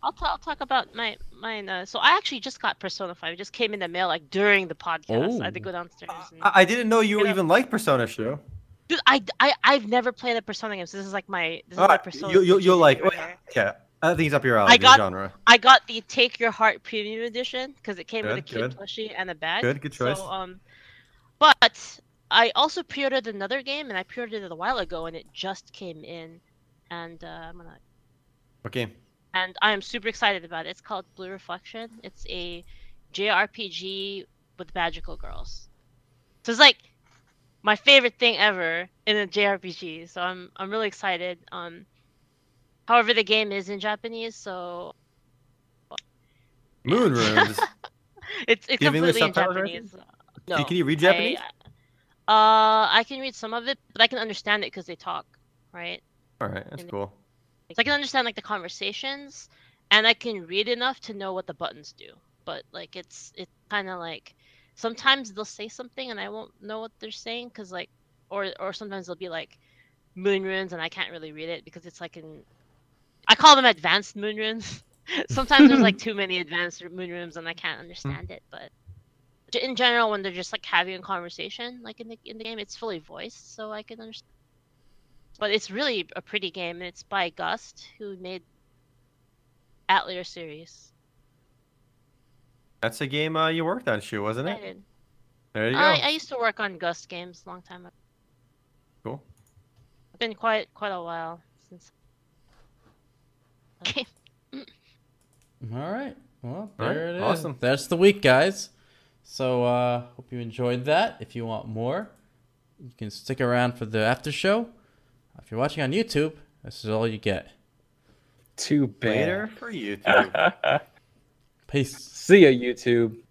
I'll, t- I'll talk about my mine. Uh, so I actually just got Persona Five. It just came in the mail like during the podcast. I had to Oh. go downstairs. And... I, I didn't know you You know- even like Persona Show. Dude, I, I I've never played a Persona game. So this is like my this is my Alright, Persona. you, you, you'll like. right oh, yeah, I think it's up your alley. I got- genre. I got the Take Your Heart Premium Edition because it came with a Good, cute good. plushie and a bag. Good, good choice. So um, but I also pre-ordered another game and I pre-ordered it a while ago and it just came in, and uh, I'm gonna Okay. and I am super excited about it. It's called Blue Reflection. It's a JRPG with magical girls. So it's like my favorite thing ever in a JRPG. So I'm I'm really excited. Um, however, the game is in Japanese, so Moon [LAUGHS] Runes. it's it's completely in subtitles or anything? Japanese. No, can you read I- Japanese? uh, I can read some of it, but I can understand it because they talk, right? All right, that's And- cool. So I can understand like the conversations, and I can read enough to know what the buttons do. But like it's it's kind of like sometimes they'll say something and I won't know what they're saying because like or or sometimes they'll be like moon runes and I can't really read it because it's like in I call them advanced moon runes. [LAUGHS] sometimes there's like [LAUGHS] too many advanced moon runes and I can't hmm. understand it. But in general, when they're just like having a conversation, like in the in the game, it's fully voiced, so I can understand but it's really a pretty game and it's by Gust who made Atelier series. That's a game uh, you worked on, Shu, wasn't I it? did. There you go. I, I used to work on Gust games a long time ago. Cool. It's been quite quite a while since. Okay. [LAUGHS] All right. Well, All right, there it is. awesome. That's the week, guys. So, uh, hope you enjoyed that. If you want more, you can stick around for the after show. If you're watching on YouTube, this is all you get. Too Later bad. for YouTube. [LAUGHS] Peace. See ya, YouTube.